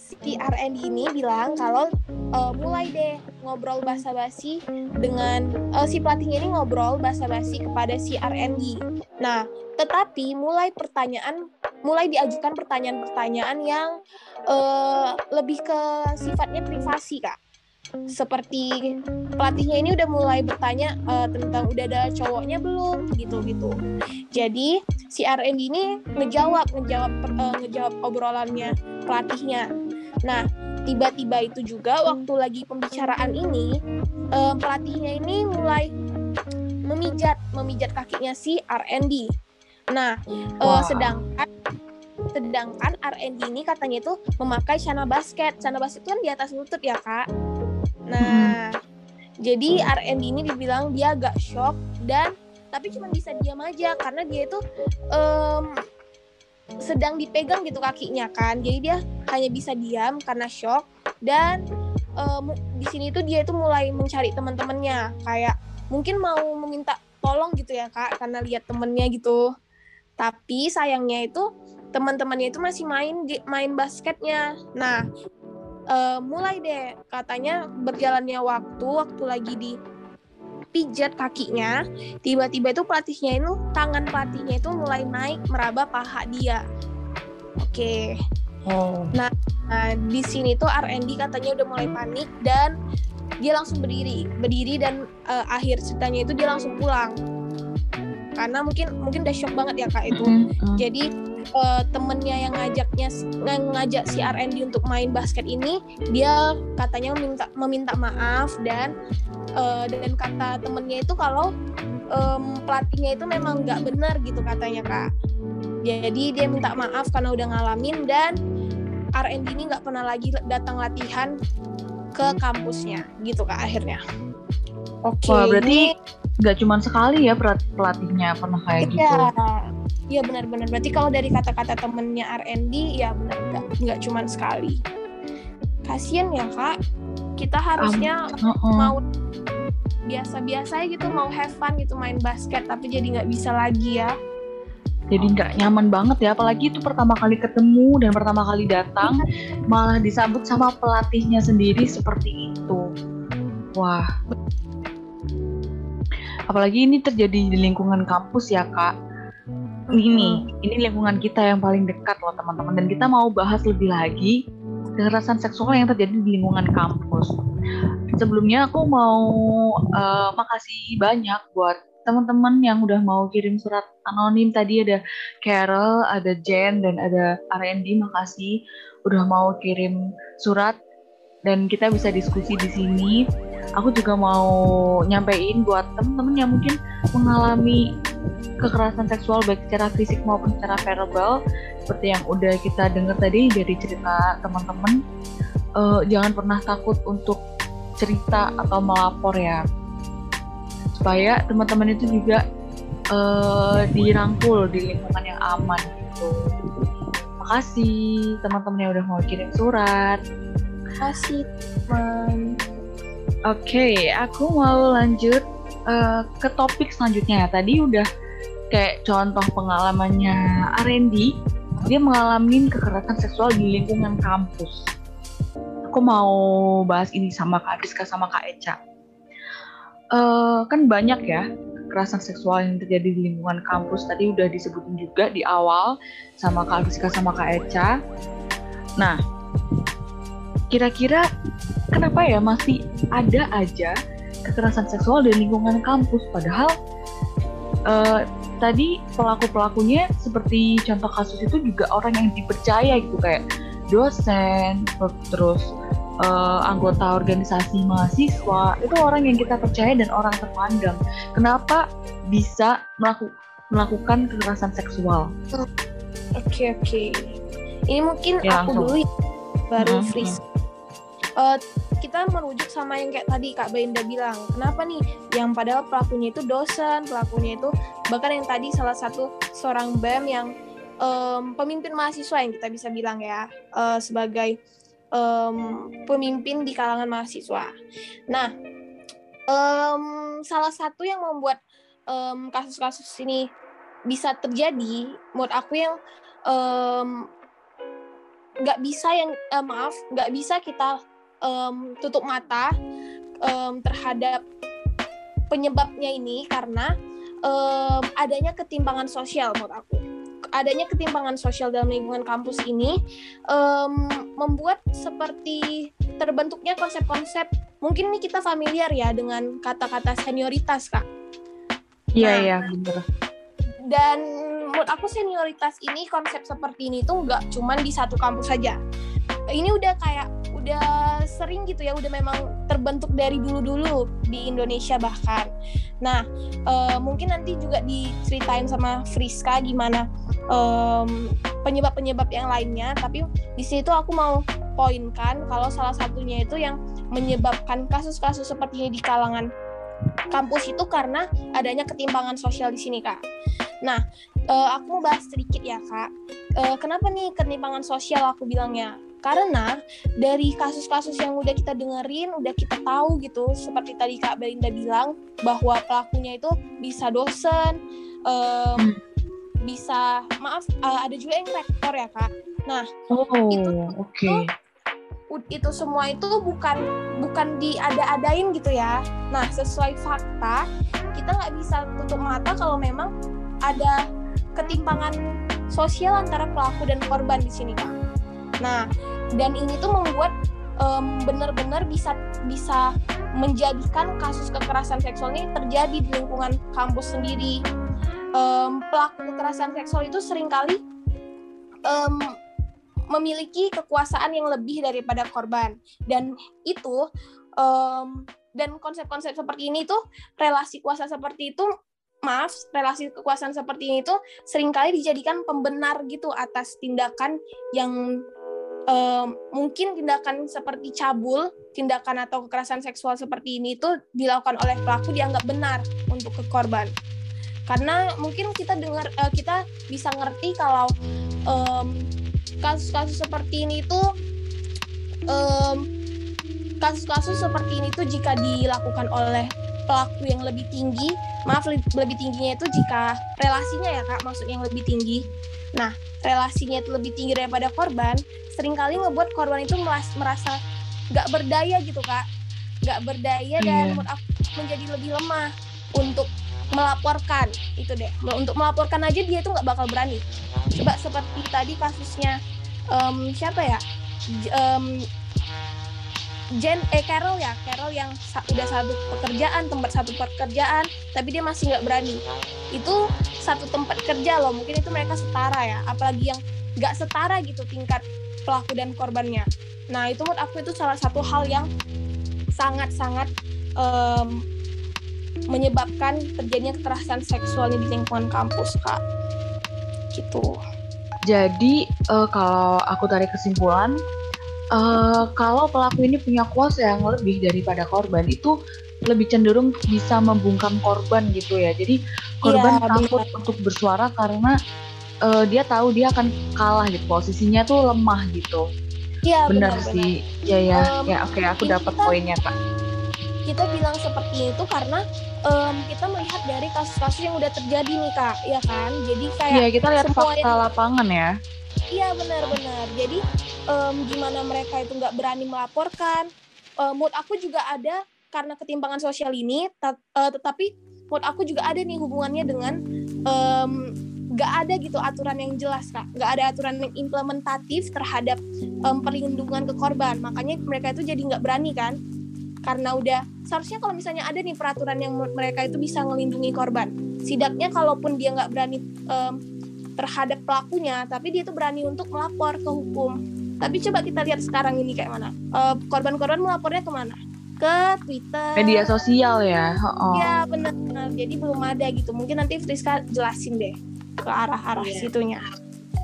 Si RND ini bilang kalau uh, mulai deh ngobrol basa-basi dengan uh, si pelatihnya ini ngobrol basa-basi kepada si RND. Nah, tetapi mulai pertanyaan mulai diajukan pertanyaan-pertanyaan yang uh, lebih ke sifatnya privasi, Kak. Seperti pelatihnya ini udah mulai bertanya uh, tentang udah ada cowoknya belum gitu-gitu. Jadi si RND ini ngejawab ngejawab uh, ngejawab obrolannya pelatihnya. Nah, tiba-tiba itu juga waktu lagi pembicaraan ini um, pelatihnya ini mulai memijat memijat kakinya si RND. Nah, wow. uh, sedangkan sedangkan RND ini katanya itu memakai celana basket. Celana basket itu kan di atas lutut ya, Kak. Nah, hmm. jadi RND ini dibilang dia agak shock dan tapi cuma bisa diam aja karena dia itu um, sedang dipegang gitu kakinya kan. Jadi dia hanya bisa diam karena shock. Dan uh, di sini tuh dia itu mulai mencari teman-temannya. Kayak mungkin mau meminta tolong gitu ya kak karena lihat temennya gitu. Tapi sayangnya itu teman-temannya itu masih main main basketnya. Nah uh, mulai deh katanya berjalannya waktu waktu lagi di pijat kakinya tiba-tiba itu pelatihnya itu tangan pelatihnya itu mulai naik meraba paha dia oke okay. oh. nah, nah di sini tuh R&D katanya udah mulai panik dan dia langsung berdiri berdiri dan uh, akhir ceritanya itu dia langsung pulang karena mungkin mungkin udah shock banget ya kak itu mm -hmm. jadi uh, temennya yang ngajaknya ngajak si R&D untuk main basket ini dia katanya meminta meminta maaf dan uh, dan kata temennya itu kalau um, pelatihnya itu memang nggak benar gitu katanya kak. Jadi dia minta maaf karena udah ngalamin dan R&D ini nggak pernah lagi datang latihan ke kampusnya gitu kak akhirnya. Oke okay, berarti nggak cuma sekali ya pelatihnya pernah kayak iya, gitu Iya benar-benar. Berarti kalau dari kata-kata temennya R&D ya benar nggak nggak cuma sekali. Kasian ya kak. Kita harusnya um, uh -uh. mau biasa-biasa gitu mau have fun gitu main basket tapi jadi nggak bisa lagi ya. Jadi nggak nyaman banget ya, apalagi itu pertama kali ketemu dan pertama kali datang malah disambut sama pelatihnya sendiri seperti itu. Wah. Apalagi ini terjadi di lingkungan kampus ya kak ini ini lingkungan kita yang paling dekat loh teman-teman. Dan kita mau bahas lebih lagi kekerasan seksual yang terjadi di lingkungan kampus. Sebelumnya aku mau uh, makasih banyak buat teman-teman yang udah mau kirim surat anonim. Tadi ada Carol, ada Jen dan ada R&D makasih udah mau kirim surat. Dan kita bisa diskusi di sini. Aku juga mau nyampein buat teman-teman yang mungkin mengalami kekerasan seksual baik secara fisik maupun secara verbal. Seperti yang udah kita dengar tadi dari cerita teman-teman uh, jangan pernah takut untuk cerita atau melapor ya. Supaya teman-teman itu juga uh, dirangkul di lingkungan yang aman gitu. Makasih teman-teman yang udah mau kirim surat. Makasih teman oke okay, aku mau lanjut uh, ke topik selanjutnya. Tadi udah kayak contoh pengalamannya Arendi. Dia mengalami kekerasan seksual di lingkungan kampus. Aku mau bahas ini sama Kak Rizka sama Kak Eca. Uh, kan banyak ya kekerasan seksual yang terjadi di lingkungan kampus. Tadi udah disebutin juga di awal sama Kak Rizka sama Kak Eca. Nah kira-kira kenapa ya masih ada aja kekerasan seksual di lingkungan kampus? Padahal uh, tadi pelaku pelakunya seperti contoh kasus itu juga orang yang dipercaya gitu kayak dosen terus uh, anggota organisasi mahasiswa itu orang yang kita percaya dan orang terpandang. Kenapa bisa melaku melakukan kekerasan seksual? Oke okay, oke. Okay. ini mungkin ya, aku dulu ya, baru hmm, freeze uh, kita merujuk sama yang kayak tadi Kak Bainda bilang. Kenapa nih? Yang padahal pelakunya itu dosen pelakunya itu bahkan yang tadi salah satu seorang BEM yang um, pemimpin mahasiswa yang kita bisa bilang ya uh, sebagai um, pemimpin di kalangan mahasiswa. Nah um, salah satu yang membuat kasus-kasus um, ini bisa terjadi menurut aku yang nggak um, bisa yang uh, maaf nggak bisa kita um, tutup mata um, terhadap penyebabnya ini karena um, adanya ketimpangan sosial menurut aku. Adanya ketimpangan sosial dalam lingkungan kampus ini um, membuat seperti terbentuknya konsep-konsep mungkin ini kita familiar ya dengan kata-kata senioritas kak. Iya nah, iya benar dan menurut aku senioritas ini konsep seperti ini tuh nggak cuman di satu kampus saja. Ini udah kayak udah sering gitu ya udah memang terbentuk dari dulu-dulu di Indonesia bahkan. Nah uh, mungkin nanti juga diceritain sama Friska gimana penyebab-penyebab um, yang lainnya. Tapi di situ aku mau poinkan kalau salah satunya itu yang menyebabkan kasus-kasus seperti ini di kalangan kampus itu karena adanya ketimpangan sosial di sini kak. Nah, uh, aku mau bahas sedikit ya kak. Uh, kenapa nih ketimpangan sosial aku bilangnya? Karena dari kasus-kasus yang udah kita dengerin, udah kita tahu gitu, seperti tadi Kak Belinda bilang bahwa pelakunya itu bisa dosen, um, bisa maaf uh, ada juga yang rektor ya Kak. Nah oh, itu okay. itu semua itu bukan bukan diada-adain gitu ya. Nah sesuai fakta kita nggak bisa tutup mata kalau memang ada ketimpangan sosial antara pelaku dan korban di sini kak. Nah, dan ini tuh membuat um, benar-benar bisa bisa menjadikan kasus kekerasan seksual ini terjadi di lingkungan kampus sendiri. Um, pelaku kekerasan seksual itu sering kali um, memiliki kekuasaan yang lebih daripada korban dan itu um, dan konsep-konsep seperti ini tuh relasi kuasa seperti itu maaf relasi kekuasaan seperti ini tuh sering kali dijadikan pembenar gitu atas tindakan yang um, mungkin tindakan seperti cabul tindakan atau kekerasan seksual seperti ini itu dilakukan oleh pelaku dianggap benar untuk ke korban. Karena mungkin kita dengar uh, kita bisa ngerti kalau kasus-kasus um, seperti ini itu um, kasus-kasus seperti ini tuh jika dilakukan oleh pelaku yang lebih tinggi maaf lebih tingginya itu jika relasinya ya kak maksudnya yang lebih tinggi nah relasinya itu lebih tinggi daripada korban sering kali ngebuat korban itu merasa nggak berdaya gitu kak. Nggak berdaya dan yeah. aku menjadi lebih lemah untuk melaporkan. Itu deh untuk melaporkan aja dia itu nggak bakal berani. Coba seperti tadi kasusnya um, siapa ya? Um, Jen eh Carol ya Carol yang sa udah satu pekerjaan tempat satu pekerjaan tapi dia masih nggak berani. Itu satu tempat kerja loh mungkin itu mereka setara ya apalagi yang nggak setara gitu tingkat pelaku dan korbannya. Nah itu menurut aku itu salah satu hal yang sangat sangat um, menyebabkan terjadinya kekerasan seksual di lingkungan kampus kak. Gitu. Jadi uh, kalau aku tarik kesimpulan uh, kalau pelaku ini punya kuasa yang lebih daripada korban itu lebih cenderung bisa membungkam korban gitu ya. Jadi korban ya, takut untuk bersuara karena uh, dia tahu dia akan kalah gitu. Posisinya tuh lemah gitu. Iya benar, benar sih. Iya ya, um, ya oke okay, aku dapat poinnya kak. Kita bilang seperti itu karena um, kita melihat dari kasus-kasus yang udah terjadi nih kak, ya kan? Jadi kayak. Iya kita lihat fakta lapangan ya. Iya benar-benar. Jadi um, gimana mereka itu nggak berani melaporkan. Uh, mood aku juga ada karena ketimpangan sosial ini, uh, tetapi mood aku juga ada nih hubungannya dengan um, nggak ada gitu aturan yang jelas kak nggak ada aturan yang implementatif terhadap um, perlindungan ke korban makanya mereka itu jadi nggak berani kan karena udah seharusnya kalau misalnya ada nih peraturan yang mereka itu bisa melindungi korban sidaknya kalaupun dia nggak berani um, terhadap pelakunya, tapi dia tuh berani untuk melapor ke hukum. Tapi coba kita lihat sekarang ini kayak mana. Uh, korban-korban melapornya ke mana? Ke Twitter. Media sosial ya. Oh. Ya benar. Jadi belum ada gitu. Mungkin nanti Friska jelasin deh ke arah-arah yeah. situnya.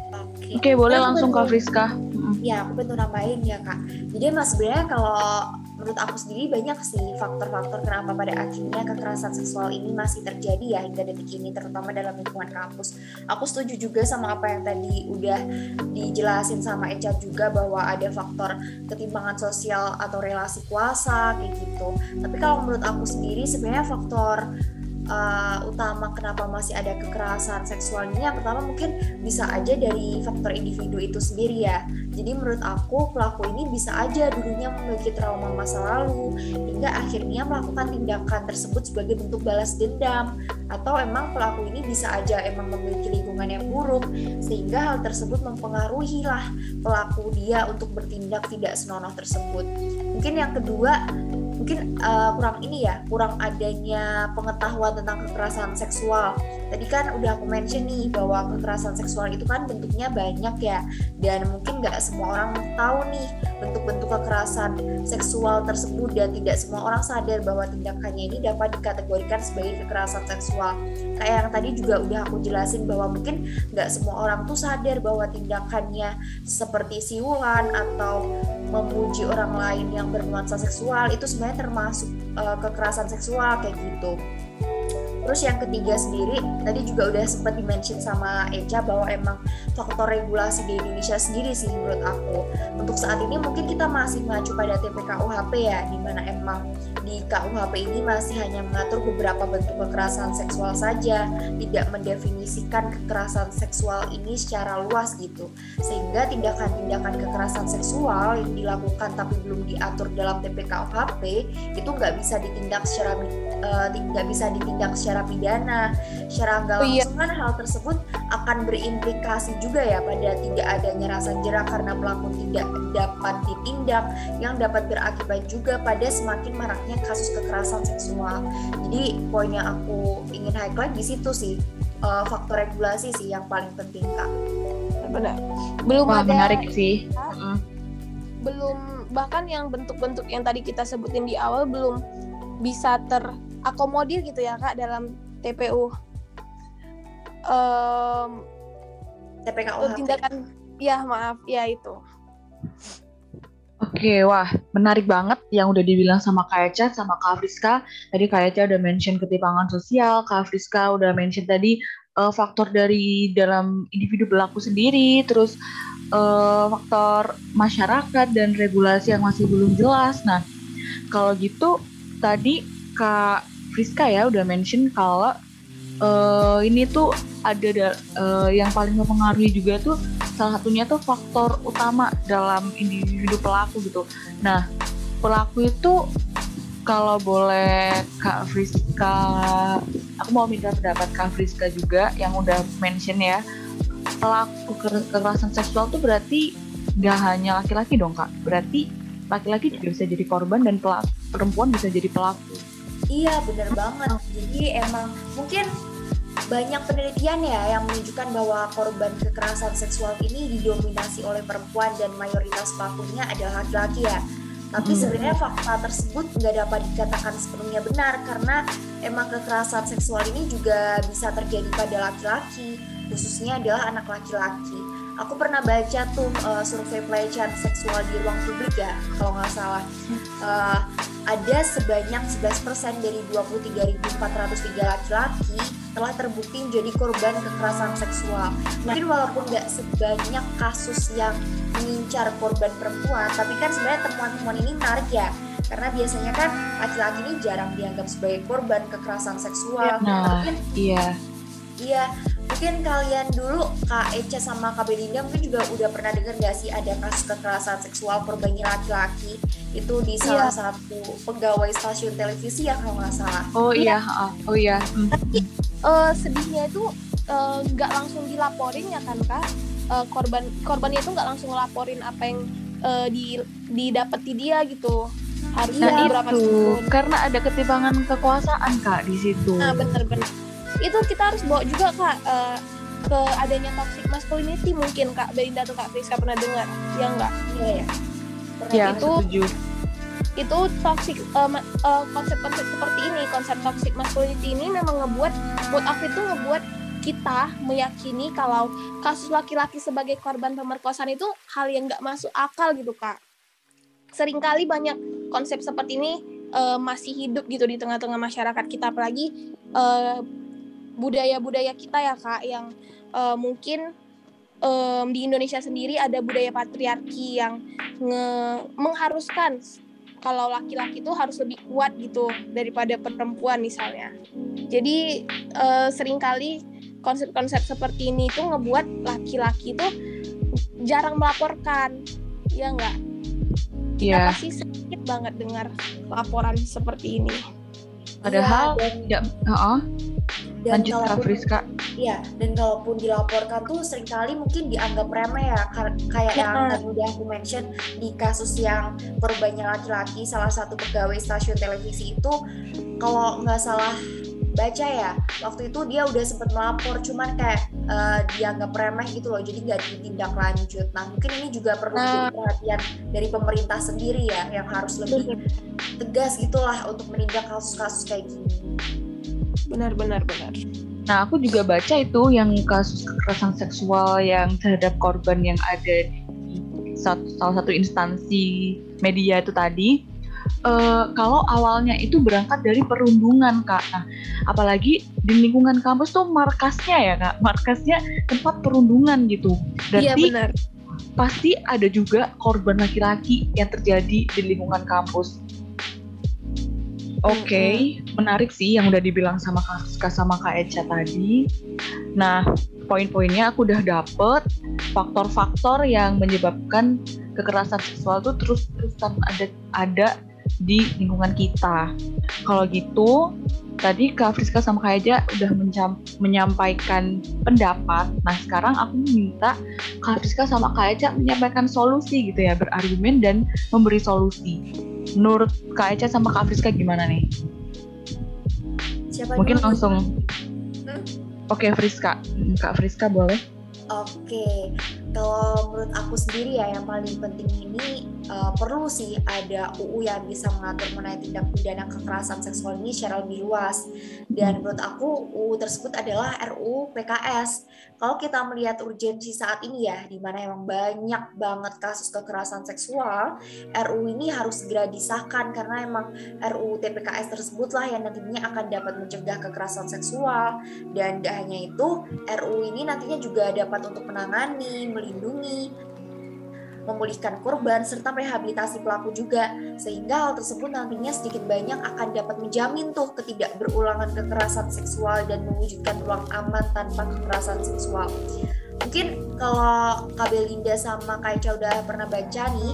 Oke, okay. okay, boleh langsung ke Friska. Ya, aku betul nambahin ya kak. Jadi mas sebenarnya kalau menurut aku sendiri banyak sih faktor-faktor kenapa pada akhirnya kekerasan seksual ini masih terjadi ya hingga detik ini terutama dalam lingkungan kampus. Aku setuju juga sama apa yang tadi udah dijelasin sama Eca juga bahwa ada faktor ketimpangan sosial atau relasi kuasa kayak gitu. Tapi kalau menurut aku sendiri sebenarnya faktor uh, utama kenapa masih ada kekerasan seksual ini yang pertama mungkin bisa aja dari faktor individu itu sendiri ya. Jadi menurut aku pelaku ini bisa aja dulunya memiliki trauma masa lalu hingga akhirnya melakukan tindakan tersebut sebagai bentuk balas dendam. Atau emang pelaku ini bisa aja emang memiliki lingkungan yang buruk sehingga hal tersebut mempengaruhi lah pelaku dia untuk bertindak tidak senonoh tersebut. Mungkin yang kedua mungkin uh, kurang ini ya kurang adanya pengetahuan tentang kekerasan seksual. Tadi kan udah aku mention nih bahwa kekerasan seksual itu kan bentuknya banyak ya dan mungkin nggak semua orang tahu nih bentuk-bentuk kekerasan seksual tersebut dan tidak semua orang sadar bahwa tindakannya ini dapat dikategorikan sebagai kekerasan seksual. Kayak yang tadi juga udah aku jelasin bahwa mungkin nggak semua orang tuh sadar bahwa tindakannya seperti siulan atau memuji orang lain yang bernuansa seksual itu sebenarnya termasuk uh, kekerasan seksual kayak gitu. Terus yang ketiga sendiri tadi juga udah sempat dimention sama Eca bahwa emang faktor regulasi di Indonesia sendiri sih menurut aku. untuk saat ini mungkin kita masih mengacu pada TPKUHP ya, di mana emang di KUHP ini masih hanya mengatur beberapa bentuk kekerasan seksual saja, tidak mendefinisikan kekerasan seksual ini secara luas gitu. Sehingga tindakan-tindakan kekerasan seksual yang dilakukan tapi belum diatur dalam TPKUHP itu nggak bisa ditindak secara uh, bisa ditindak secara pidana. Secara nggak langsung kan hal tersebut akan berimplikasi juga ya pada tidak adanya rasa jerah karena pelaku tidak dapat ditindak yang dapat berakibat juga pada semakin maraknya kasus kekerasan seksual. Jadi poin yang aku ingin highlight di situ sih uh, faktor regulasi sih yang paling penting kak. Benar. Belum Wah, ada. menarik sih. Belum bahkan yang bentuk-bentuk yang tadi kita sebutin di awal belum bisa terakomodir gitu ya kak dalam TPU. Um, TPKU tindakan ya maaf ya itu Oke, wah menarik banget yang udah dibilang sama Kak Eca sama Kak Friska. Tadi Kak Eca udah mention ketimpangan sosial, Kak Friska udah mention tadi uh, faktor dari dalam individu pelaku sendiri, terus uh, faktor masyarakat dan regulasi yang masih belum jelas. Nah, kalau gitu tadi Kak Friska ya udah mention kalau uh, ini tuh ada uh, yang paling mempengaruhi juga tuh salah satunya tuh faktor utama dalam individu pelaku gitu. Nah, pelaku itu kalau boleh Kak Friska, aku mau minta pendapat Kak Friska juga yang udah mention ya, pelaku kekerasan seksual tuh berarti nggak hanya laki-laki dong Kak, berarti laki-laki juga bisa jadi korban dan pelaku, perempuan bisa jadi pelaku. Iya bener banget, jadi emang mungkin banyak penelitian ya yang menunjukkan bahwa korban kekerasan seksual ini didominasi oleh perempuan dan mayoritas pelakunya adalah laki-laki ya. Tapi hmm. sebenarnya fakta tersebut nggak dapat dikatakan sepenuhnya benar karena emang kekerasan seksual ini juga bisa terjadi pada laki-laki, khususnya adalah anak laki-laki. Aku pernah baca tuh uh, survei pelecehan seksual di ruang publik ya, kalau nggak salah. Uh, ada sebanyak 11% dari 23.403 laki-laki telah terbukti menjadi korban kekerasan seksual. Mungkin walaupun nggak sebanyak kasus yang mengincar korban perempuan, tapi kan sebenarnya temuan-temuan ini menarik ya. Karena biasanya kan laki-laki ini jarang dianggap sebagai korban kekerasan seksual. Nah, mungkin, iya. Iya, mungkin kalian dulu Kak Eca sama Kak Belinda mungkin juga udah pernah dengar gak sih ada kasus kekerasan seksual korbannya laki-laki itu di salah iya. satu pegawai stasiun televisi ya kalau nggak salah. Oh iya, iya. oh iya. Tapi uh, sedihnya itu eh, nggak uh, langsung dilaporin ya kan kak uh, korban korbannya itu nggak langsung ngelaporin apa yang uh, di didapati dia gitu harusnya nah, berapa itu karena ada ketimpangan kekuasaan kak di situ. Nah benar-benar itu kita harus bawa juga kak uh, ke adanya toxic masculinity mungkin kak Belinda atau kak Friska pernah dengar ya enggak? Iya ya. Ya, itu setuju. itu toxic uh, uh, konsep-konsep seperti ini konsep toxic masculinity ini memang ngebuat mood aku itu ngebuat kita meyakini kalau kasus laki-laki sebagai korban pemerkosaan itu hal yang nggak masuk akal gitu kak sering kali banyak konsep seperti ini uh, masih hidup gitu di tengah-tengah masyarakat kita apalagi uh, budaya-budaya kita ya kak yang uh, mungkin um, di Indonesia sendiri ada budaya patriarki yang nge mengharuskan kalau laki-laki itu harus lebih kuat gitu daripada perempuan misalnya. Jadi uh, sering kali konsep-konsep seperti ini itu ngebuat laki-laki itu jarang melaporkan, ya enggak? Iya. Yeah. sih sedikit banget dengar laporan seperti ini. Padahal ya, uh -uh. Dan Lanjut Kak Friska. Iya, dan kalaupun dilaporkan tuh sering kali mungkin dianggap remeh ya, kayak ya. yang tadi udah aku mention di kasus yang korbannya laki-laki, salah satu pegawai stasiun televisi itu, kalau nggak salah baca ya, waktu itu dia udah sempet melapor, cuman kayak uh, dianggap remeh gitu loh, jadi nggak ditindak lanjut. Nah, mungkin ini juga perlu nah. perhatian dari pemerintah sendiri ya, yang harus lebih tegas gitulah untuk menindak kasus-kasus kayak gini. Benar benar benar. Nah aku juga baca itu yang kasus kekerasan seksual yang terhadap korban yang ada di satu, salah satu instansi media itu tadi uh, kalau awalnya itu berangkat dari perundungan kak nah apalagi di lingkungan kampus tuh markasnya ya kak markasnya tempat perundungan gitu berarti iya benar pasti ada juga korban laki-laki yang terjadi di lingkungan kampus. Oke, okay, mm-hmm. menarik sih yang udah dibilang sama Kak sama Kak Echa tadi. Nah, poin-poinnya aku udah dapet faktor-faktor yang menyebabkan kekerasan seksual tuh terus-terusan ada ada di lingkungan kita. Kalau gitu, tadi Kak Friska sama Kak Eja udah menyampaikan pendapat. Nah, sekarang aku minta Kak Friska sama Kak Eja menyampaikan solusi gitu ya, berargumen dan memberi solusi. Menurut Kak Eja sama Kak Friska gimana nih? Siapa Mungkin langsung. Hmm? Oke, okay, Friska. Kak Friska boleh. Oke, kalau menurut aku sendiri ya yang paling penting ini uh, perlu sih ada UU yang bisa mengatur mengenai tindak pidana kekerasan seksual ini secara lebih luas. Dan menurut aku UU tersebut adalah RUU PKS. Kalau kita melihat urgensi saat ini ya, di mana emang banyak banget kasus kekerasan seksual, RUU ini harus segera disahkan karena emang RUU TPKS tersebutlah yang nantinya akan dapat mencegah kekerasan seksual. Dan hanya itu, RUU ini nantinya juga dapat untuk menangani, melindungi, memulihkan korban, serta rehabilitasi pelaku juga. Sehingga hal tersebut nantinya sedikit banyak akan dapat menjamin tuh ketidakberulangan kekerasan seksual dan mewujudkan ruang aman tanpa kekerasan seksual. Mungkin kalau Kak Belinda sama Kak Eca udah pernah baca nih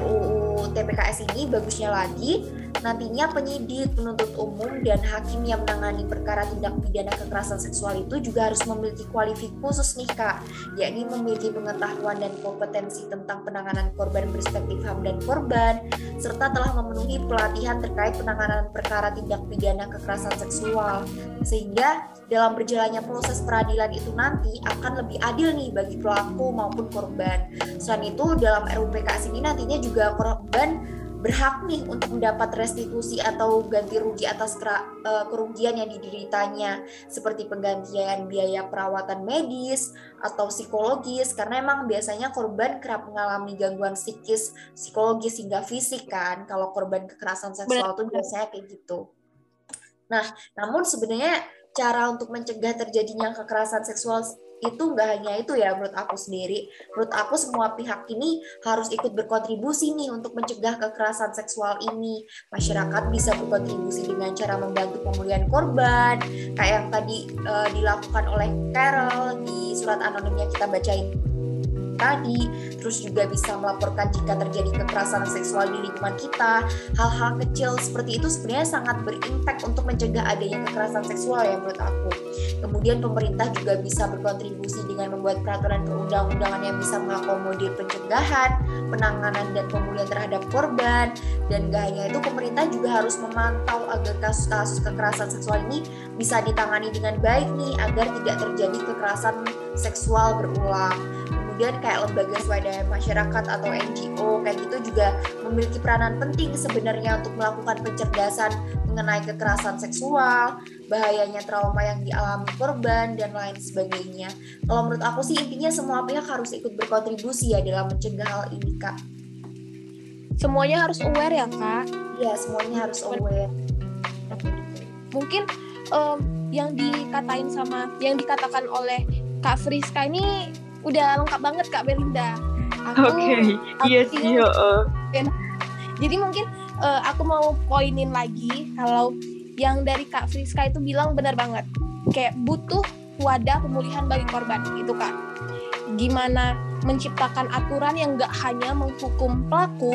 RUU TPKS ini bagusnya lagi Nantinya penyidik, penuntut umum, dan hakim yang menangani perkara tindak pidana kekerasan seksual itu juga harus memiliki kualifikasi khusus nih kak, yakni memiliki pengetahuan dan kompetensi tentang penanganan korban perspektif HAM dan korban, serta telah memenuhi pelatihan terkait penanganan perkara tindak pidana kekerasan seksual. Sehingga dalam berjalannya proses peradilan itu nanti akan lebih adil nih bagi pelaku maupun korban. Selain itu dalam RUPKS ini nantinya juga korban berhak nih untuk mendapat restitusi atau ganti rugi atas uh, kerugian yang dideritanya seperti penggantian biaya perawatan medis atau psikologis karena emang biasanya korban kerap mengalami gangguan psikis, psikologis hingga fisik kan kalau korban kekerasan seksual itu biasanya kayak gitu. Nah, namun sebenarnya cara untuk mencegah terjadinya kekerasan seksual itu nggak hanya itu ya menurut aku sendiri. Menurut aku semua pihak ini harus ikut berkontribusi nih untuk mencegah kekerasan seksual ini. Masyarakat bisa berkontribusi dengan cara membantu pemulihan korban, kayak yang tadi uh, dilakukan oleh Carol di surat anonimnya kita bacain tadi, terus juga bisa melaporkan jika terjadi kekerasan seksual di lingkungan kita. Hal-hal kecil seperti itu sebenarnya sangat berimpact untuk mencegah adanya kekerasan seksual ya menurut aku. Kemudian pemerintah juga bisa berkontribusi dengan membuat peraturan perundang-undangan yang bisa mengakomodir pencegahan, penanganan dan pemulihan terhadap korban. Dan gak hanya itu, pemerintah juga harus memantau agar kasus-kasus kekerasan seksual ini bisa ditangani dengan baik nih agar tidak terjadi kekerasan seksual berulang kemudian kayak lembaga swadaya masyarakat atau NGO kayak gitu juga memiliki peranan penting sebenarnya untuk melakukan pencerdasan mengenai kekerasan seksual, bahayanya trauma yang dialami korban dan lain sebagainya. Kalau menurut aku sih intinya semua pihak harus ikut berkontribusi ya dalam mencegah hal ini kak. Semuanya harus aware ya kak? Iya semuanya harus aware. Mungkin um, yang dikatain sama yang dikatakan oleh Kak Friska ini udah lengkap banget Kak Belinda. Oke, okay. iya sih. Uh. Jadi mungkin uh, aku mau poinin lagi kalau yang dari Kak Friska itu bilang benar banget. Kayak butuh wadah pemulihan bagi korban gitu Kak. Gimana menciptakan aturan yang gak hanya menghukum pelaku,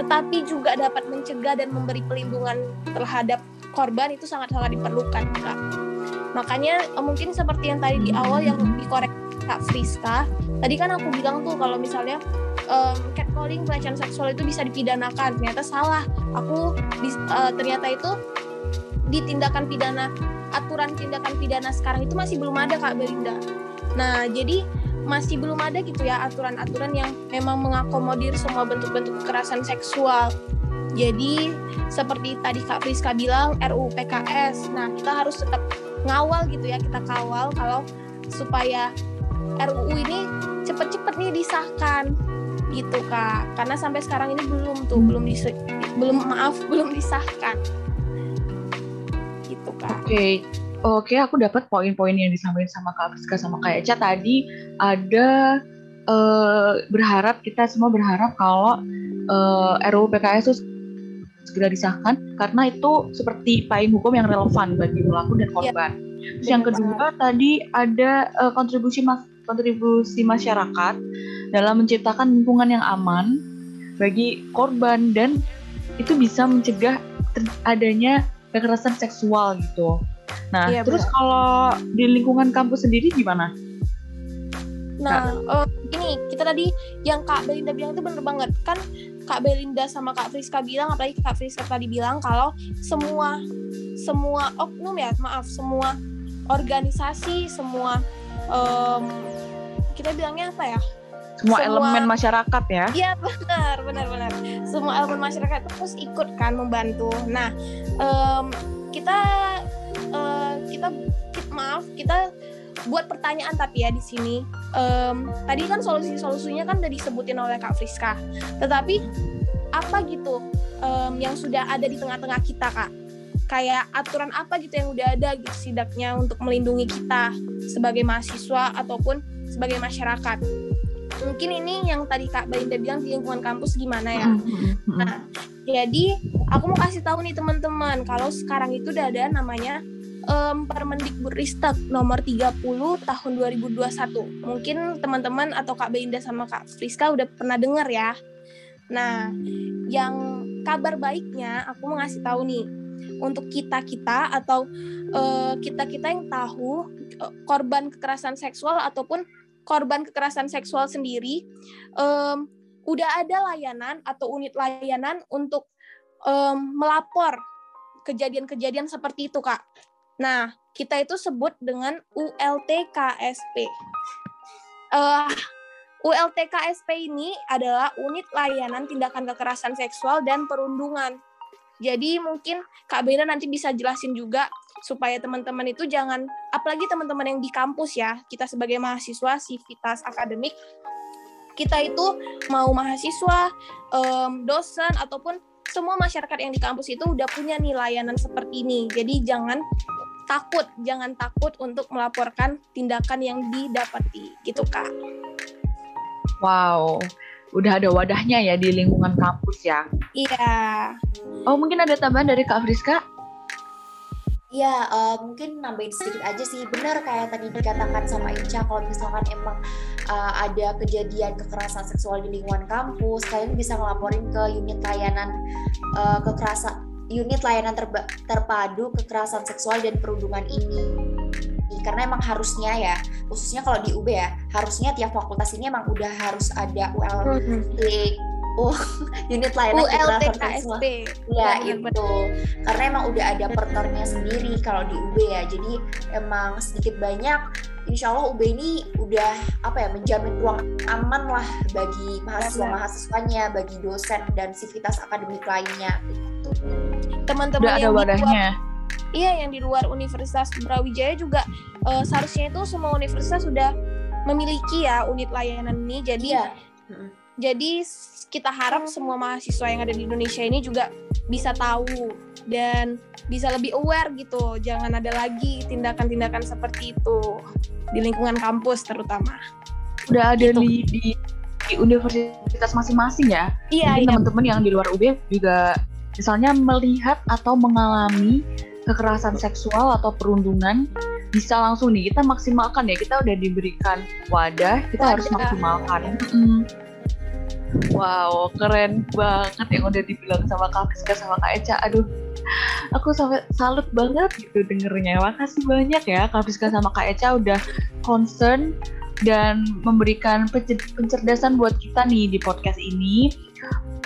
tetapi juga dapat mencegah dan memberi pelindungan terhadap korban itu sangat-sangat diperlukan Kak. Makanya eh, mungkin seperti yang tadi di awal yang dikorek Kak Friska tadi kan aku bilang tuh kalau misalnya um, catcalling pelecehan seksual itu bisa dipidanakan. Ternyata salah. Aku uh, ternyata itu di tindakan pidana aturan tindakan pidana sekarang itu masih belum ada Kak Belinda. Nah jadi masih belum ada gitu ya aturan-aturan yang memang mengakomodir semua bentuk-bentuk kekerasan seksual. Jadi seperti tadi Kak Friska bilang RUU PKS. Nah, kita harus tetap ngawal gitu ya, kita kawal kalau supaya RUU ini cepet-cepet nih disahkan gitu kak. Karena sampai sekarang ini belum tuh belum dis belum maaf belum disahkan. Gitu kak. Oke okay. oke okay, aku dapat poin-poin yang disampaikan sama kak Friska sama kak Eca tadi. Ada uh, berharap kita semua berharap kalau uh, RUU PKS itu segera disahkan karena itu seperti payung hukum yang relevan bagi pelaku dan iya. korban. Ya, Terus yang kedua tadi ada uh, kontribusi mas kontribusi masyarakat dalam menciptakan lingkungan yang aman bagi korban dan itu bisa mencegah adanya kekerasan seksual gitu. Nah, ya, terus kalau di lingkungan kampus sendiri gimana? Nah, uh, ini kita tadi yang Kak Belinda bilang itu bener banget kan Kak Belinda sama Kak Friska bilang apalagi Kak Friska tadi bilang kalau semua semua oknum ya maaf semua organisasi semua um, kita bilangnya apa ya? Semua, semua elemen masyarakat ya. Iya benar benar benar. Semua elemen masyarakat terus ikut kan membantu. Nah um, kita uh, kita maaf kita buat pertanyaan tapi ya di sini. Um, tadi kan solusi solusinya kan udah disebutin oleh Kak Friska. Tetapi apa gitu um, yang sudah ada di tengah-tengah kita kak? Kayak aturan apa gitu yang udah ada gitu sidaknya untuk melindungi kita sebagai mahasiswa ataupun sebagai masyarakat? Mungkin ini yang tadi kak Belinda bilang di lingkungan kampus gimana ya? Nah jadi aku mau kasih tahu nih teman-teman kalau sekarang itu udah ada namanya um, Permendikbudristek nomor 30 tahun 2021. Mungkin teman-teman atau Kak Belinda sama Kak Friska udah pernah dengar ya. Nah, yang kabar baiknya aku mau ngasih tahu nih untuk kita-kita atau uh, kita-kita yang tahu uh, korban kekerasan seksual ataupun korban kekerasan seksual sendiri um, udah ada layanan atau unit layanan untuk um, melapor kejadian-kejadian seperti itu, Kak. Nah, kita itu sebut dengan ULTKSP. Uh, eh, ULTKSP ini adalah unit layanan tindakan kekerasan seksual dan perundungan. Jadi mungkin Kak Bena nanti bisa jelasin juga supaya teman-teman itu jangan, apalagi teman-teman yang di kampus ya, kita sebagai mahasiswa sivitas akademik, kita itu mau mahasiswa, dosen ataupun semua masyarakat yang di kampus itu udah punya nih layanan seperti ini. Jadi jangan takut, jangan takut untuk melaporkan tindakan yang didapati, gitu kak. Wow, udah ada wadahnya ya di lingkungan kampus ya? Iya. Oh mungkin ada tambahan dari Kak Friska? Iya, uh, mungkin nambahin sedikit aja sih. Benar kayak tadi dikatakan sama Ica, kalau misalkan emang uh, ada kejadian kekerasan seksual di lingkungan kampus, kalian bisa ngelaporin ke unit layanan uh, kekerasan unit layanan terba, terpadu kekerasan seksual dan perundungan ini. Karena emang harusnya ya khususnya kalau di UB ya harusnya tiap fakultas ini emang udah harus ada ULT oh unit layanan kekerasan seksual ya itu karena emang udah ada pertornya sendiri kalau di UB ya. Jadi emang sedikit banyak insya Allah UB ini udah apa ya menjamin ruang aman lah bagi mahasiswa mahasiswanya bagi dosen dan sivitas akademik lainnya. Teman-teman yang ada wadahnya. Di luar, iya yang di luar Universitas Brawijaya juga uh, seharusnya itu semua universitas sudah memiliki ya unit layanan ini. Jadi ya. Jadi kita harap semua mahasiswa yang ada di Indonesia ini juga bisa tahu dan bisa lebih aware gitu jangan ada lagi tindakan-tindakan seperti itu di lingkungan kampus terutama udah ada gitu. di, di di universitas masing-masing ya iya, iya. teman-teman yang di luar UB juga misalnya melihat atau mengalami kekerasan seksual atau perundungan bisa langsung nih kita maksimalkan ya kita udah diberikan wadah kita wadah. harus maksimalkan hmm. Wow keren banget yang udah dibilang sama kak Fiska sama kak Eca aduh aku sampai salut banget gitu dengernya makasih banyak ya kak Fiska sama kak Eca udah concern dan memberikan pencerdasan buat kita nih di podcast ini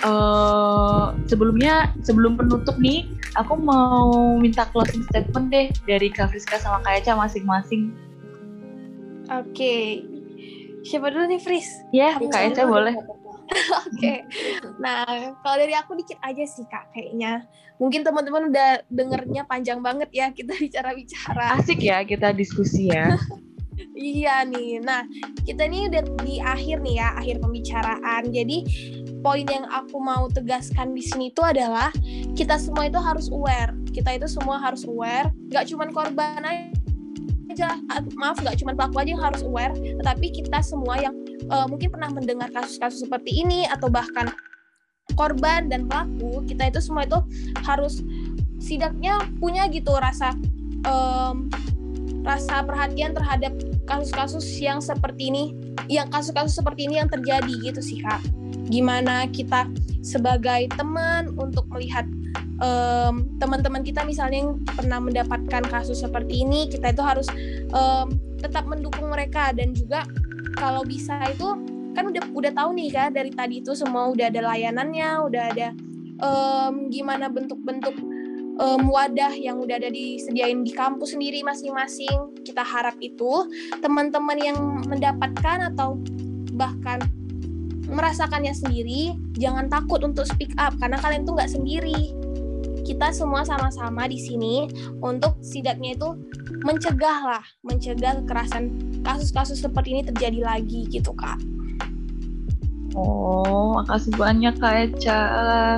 uh, sebelumnya sebelum penutup nih aku mau minta closing statement deh dari Kak Friska sama Kak Eca masing-masing. Oke. Okay. Siapa dulu nih Fris? Ya, yeah, Kak Eca boleh. Oke. okay. Nah, kalau dari aku dikit aja sih Kak kayaknya. Mungkin teman-teman udah dengernya panjang banget ya kita bicara-bicara. Asik ya kita diskusi ya. iya nih. Nah, kita ini udah di akhir nih ya, akhir pembicaraan. Jadi poin yang aku mau tegaskan di sini itu adalah kita semua itu harus aware. Kita itu semua harus aware, nggak cuma korban aja, maaf nggak cuma pelaku aja yang harus aware, tetapi kita semua yang uh, mungkin pernah mendengar kasus-kasus seperti ini atau bahkan korban dan pelaku kita itu semua itu harus sidaknya punya gitu rasa um, rasa perhatian terhadap kasus-kasus yang seperti ini yang kasus-kasus seperti ini yang terjadi gitu sih kak. Gimana kita sebagai teman untuk melihat um, teman-teman kita misalnya yang pernah mendapatkan kasus seperti ini kita itu harus um, tetap mendukung mereka dan juga kalau bisa itu kan udah udah tahu nih kan dari tadi itu semua udah ada layanannya udah ada um, gimana bentuk-bentuk um, wadah yang udah ada disediain di kampus sendiri masing-masing. Kita harap itu teman-teman yang mendapatkan atau bahkan merasakannya sendiri, jangan takut untuk speak up karena kalian tuh nggak sendiri. Kita semua sama-sama di sini untuk setidaknya itu mencegah lah, mencegah kekerasan kasus-kasus seperti ini terjadi lagi gitu kak. Oh, makasih banyak Kak Eca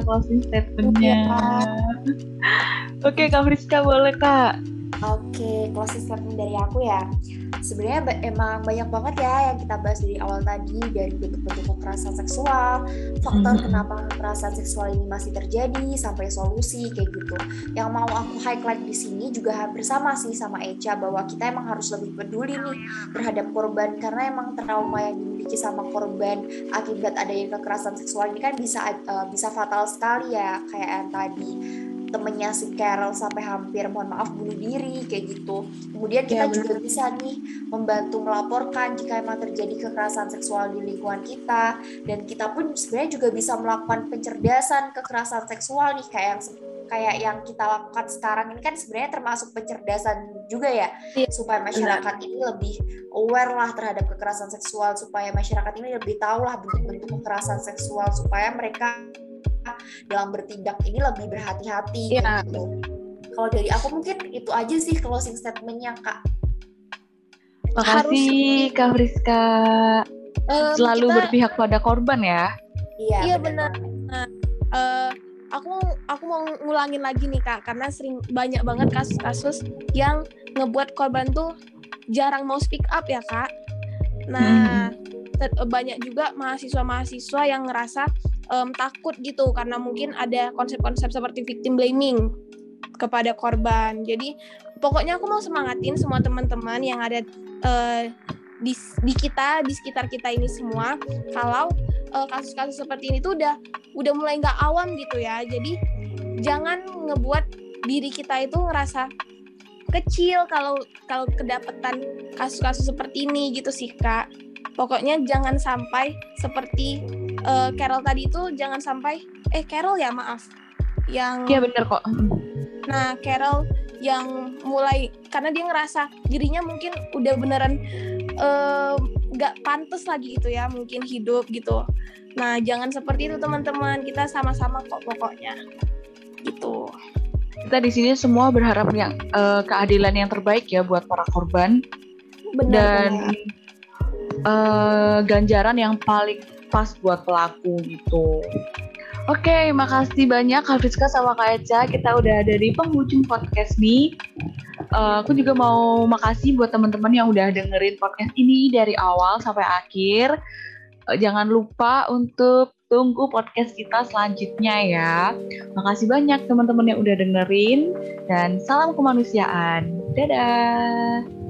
closing statementnya. Oke, Kak Friska boleh Kak. Oke, closing statement dari aku ya sebenarnya emang banyak banget ya yang kita bahas dari awal tadi dari bentuk-bentuk kekerasan seksual, faktor mm-hmm. kenapa kekerasan seksual ini masih terjadi sampai solusi kayak gitu. Yang mau aku highlight di sini juga hampir sama sih sama Echa bahwa kita emang harus lebih peduli nih terhadap korban karena emang trauma yang dimiliki sama korban akibat adanya kekerasan seksual ini kan bisa uh, bisa fatal sekali ya kayak yang tadi temennya si Carol sampai hampir mohon maaf bunuh diri kayak gitu. Kemudian kita ya, juga bisa nih membantu melaporkan jika emang terjadi kekerasan seksual di lingkungan kita dan kita pun sebenarnya juga bisa melakukan pencerdasan kekerasan seksual nih kayak yang kayak yang kita lakukan sekarang ini kan sebenarnya termasuk pencerdasan juga ya, ya supaya masyarakat benar. ini lebih aware lah terhadap kekerasan seksual supaya masyarakat ini lebih tahu lah bentuk-bentuk kekerasan seksual supaya mereka dalam bertindak ini lebih berhati-hati ya. gitu. Kalau dari aku mungkin itu aja sih closing statementnya kak. Makasih Kak Friska. Um, Selalu kita, berpihak pada korban ya. Iya, iya benar. Nah, uh, aku aku mau ngulangin lagi nih kak karena sering banyak banget kasus-kasus yang ngebuat korban tuh jarang mau speak up ya kak. Nah hmm. Banyak juga mahasiswa-mahasiswa yang ngerasa um, takut gitu karena mungkin ada konsep-konsep seperti victim blaming kepada korban. Jadi pokoknya aku mau semangatin semua teman-teman yang ada uh, di, di kita di sekitar kita ini semua kalau kasus kasus-kasus seperti ini tuh udah udah mulai nggak awam gitu ya. Jadi jangan ngebuat diri kita itu ngerasa kecil kalau kalau kedapatan kasus-kasus seperti ini gitu sih kak. Pokoknya jangan sampai seperti uh, Carol tadi itu jangan sampai eh Carol ya maaf yang Iya bener kok. Nah, Carol yang mulai karena dia ngerasa dirinya mungkin udah beneran nggak uh, pantas lagi gitu ya, mungkin hidup gitu. Nah, jangan seperti itu teman-teman. Kita sama-sama kok pokoknya. Gitu. Kita di sini semua berharap yang uh, keadilan yang terbaik ya buat para korban. Benar, dan Uh, ganjaran yang paling pas buat pelaku gitu. Oke, okay, makasih banyak Kak Friska sama Kak Eca. Kita udah ada di penghujung podcast nih. Uh, aku juga mau makasih buat teman-teman yang udah dengerin podcast ini dari awal sampai akhir. Uh, jangan lupa untuk tunggu podcast kita selanjutnya ya. Makasih banyak teman-teman yang udah dengerin dan salam kemanusiaan. Dadah.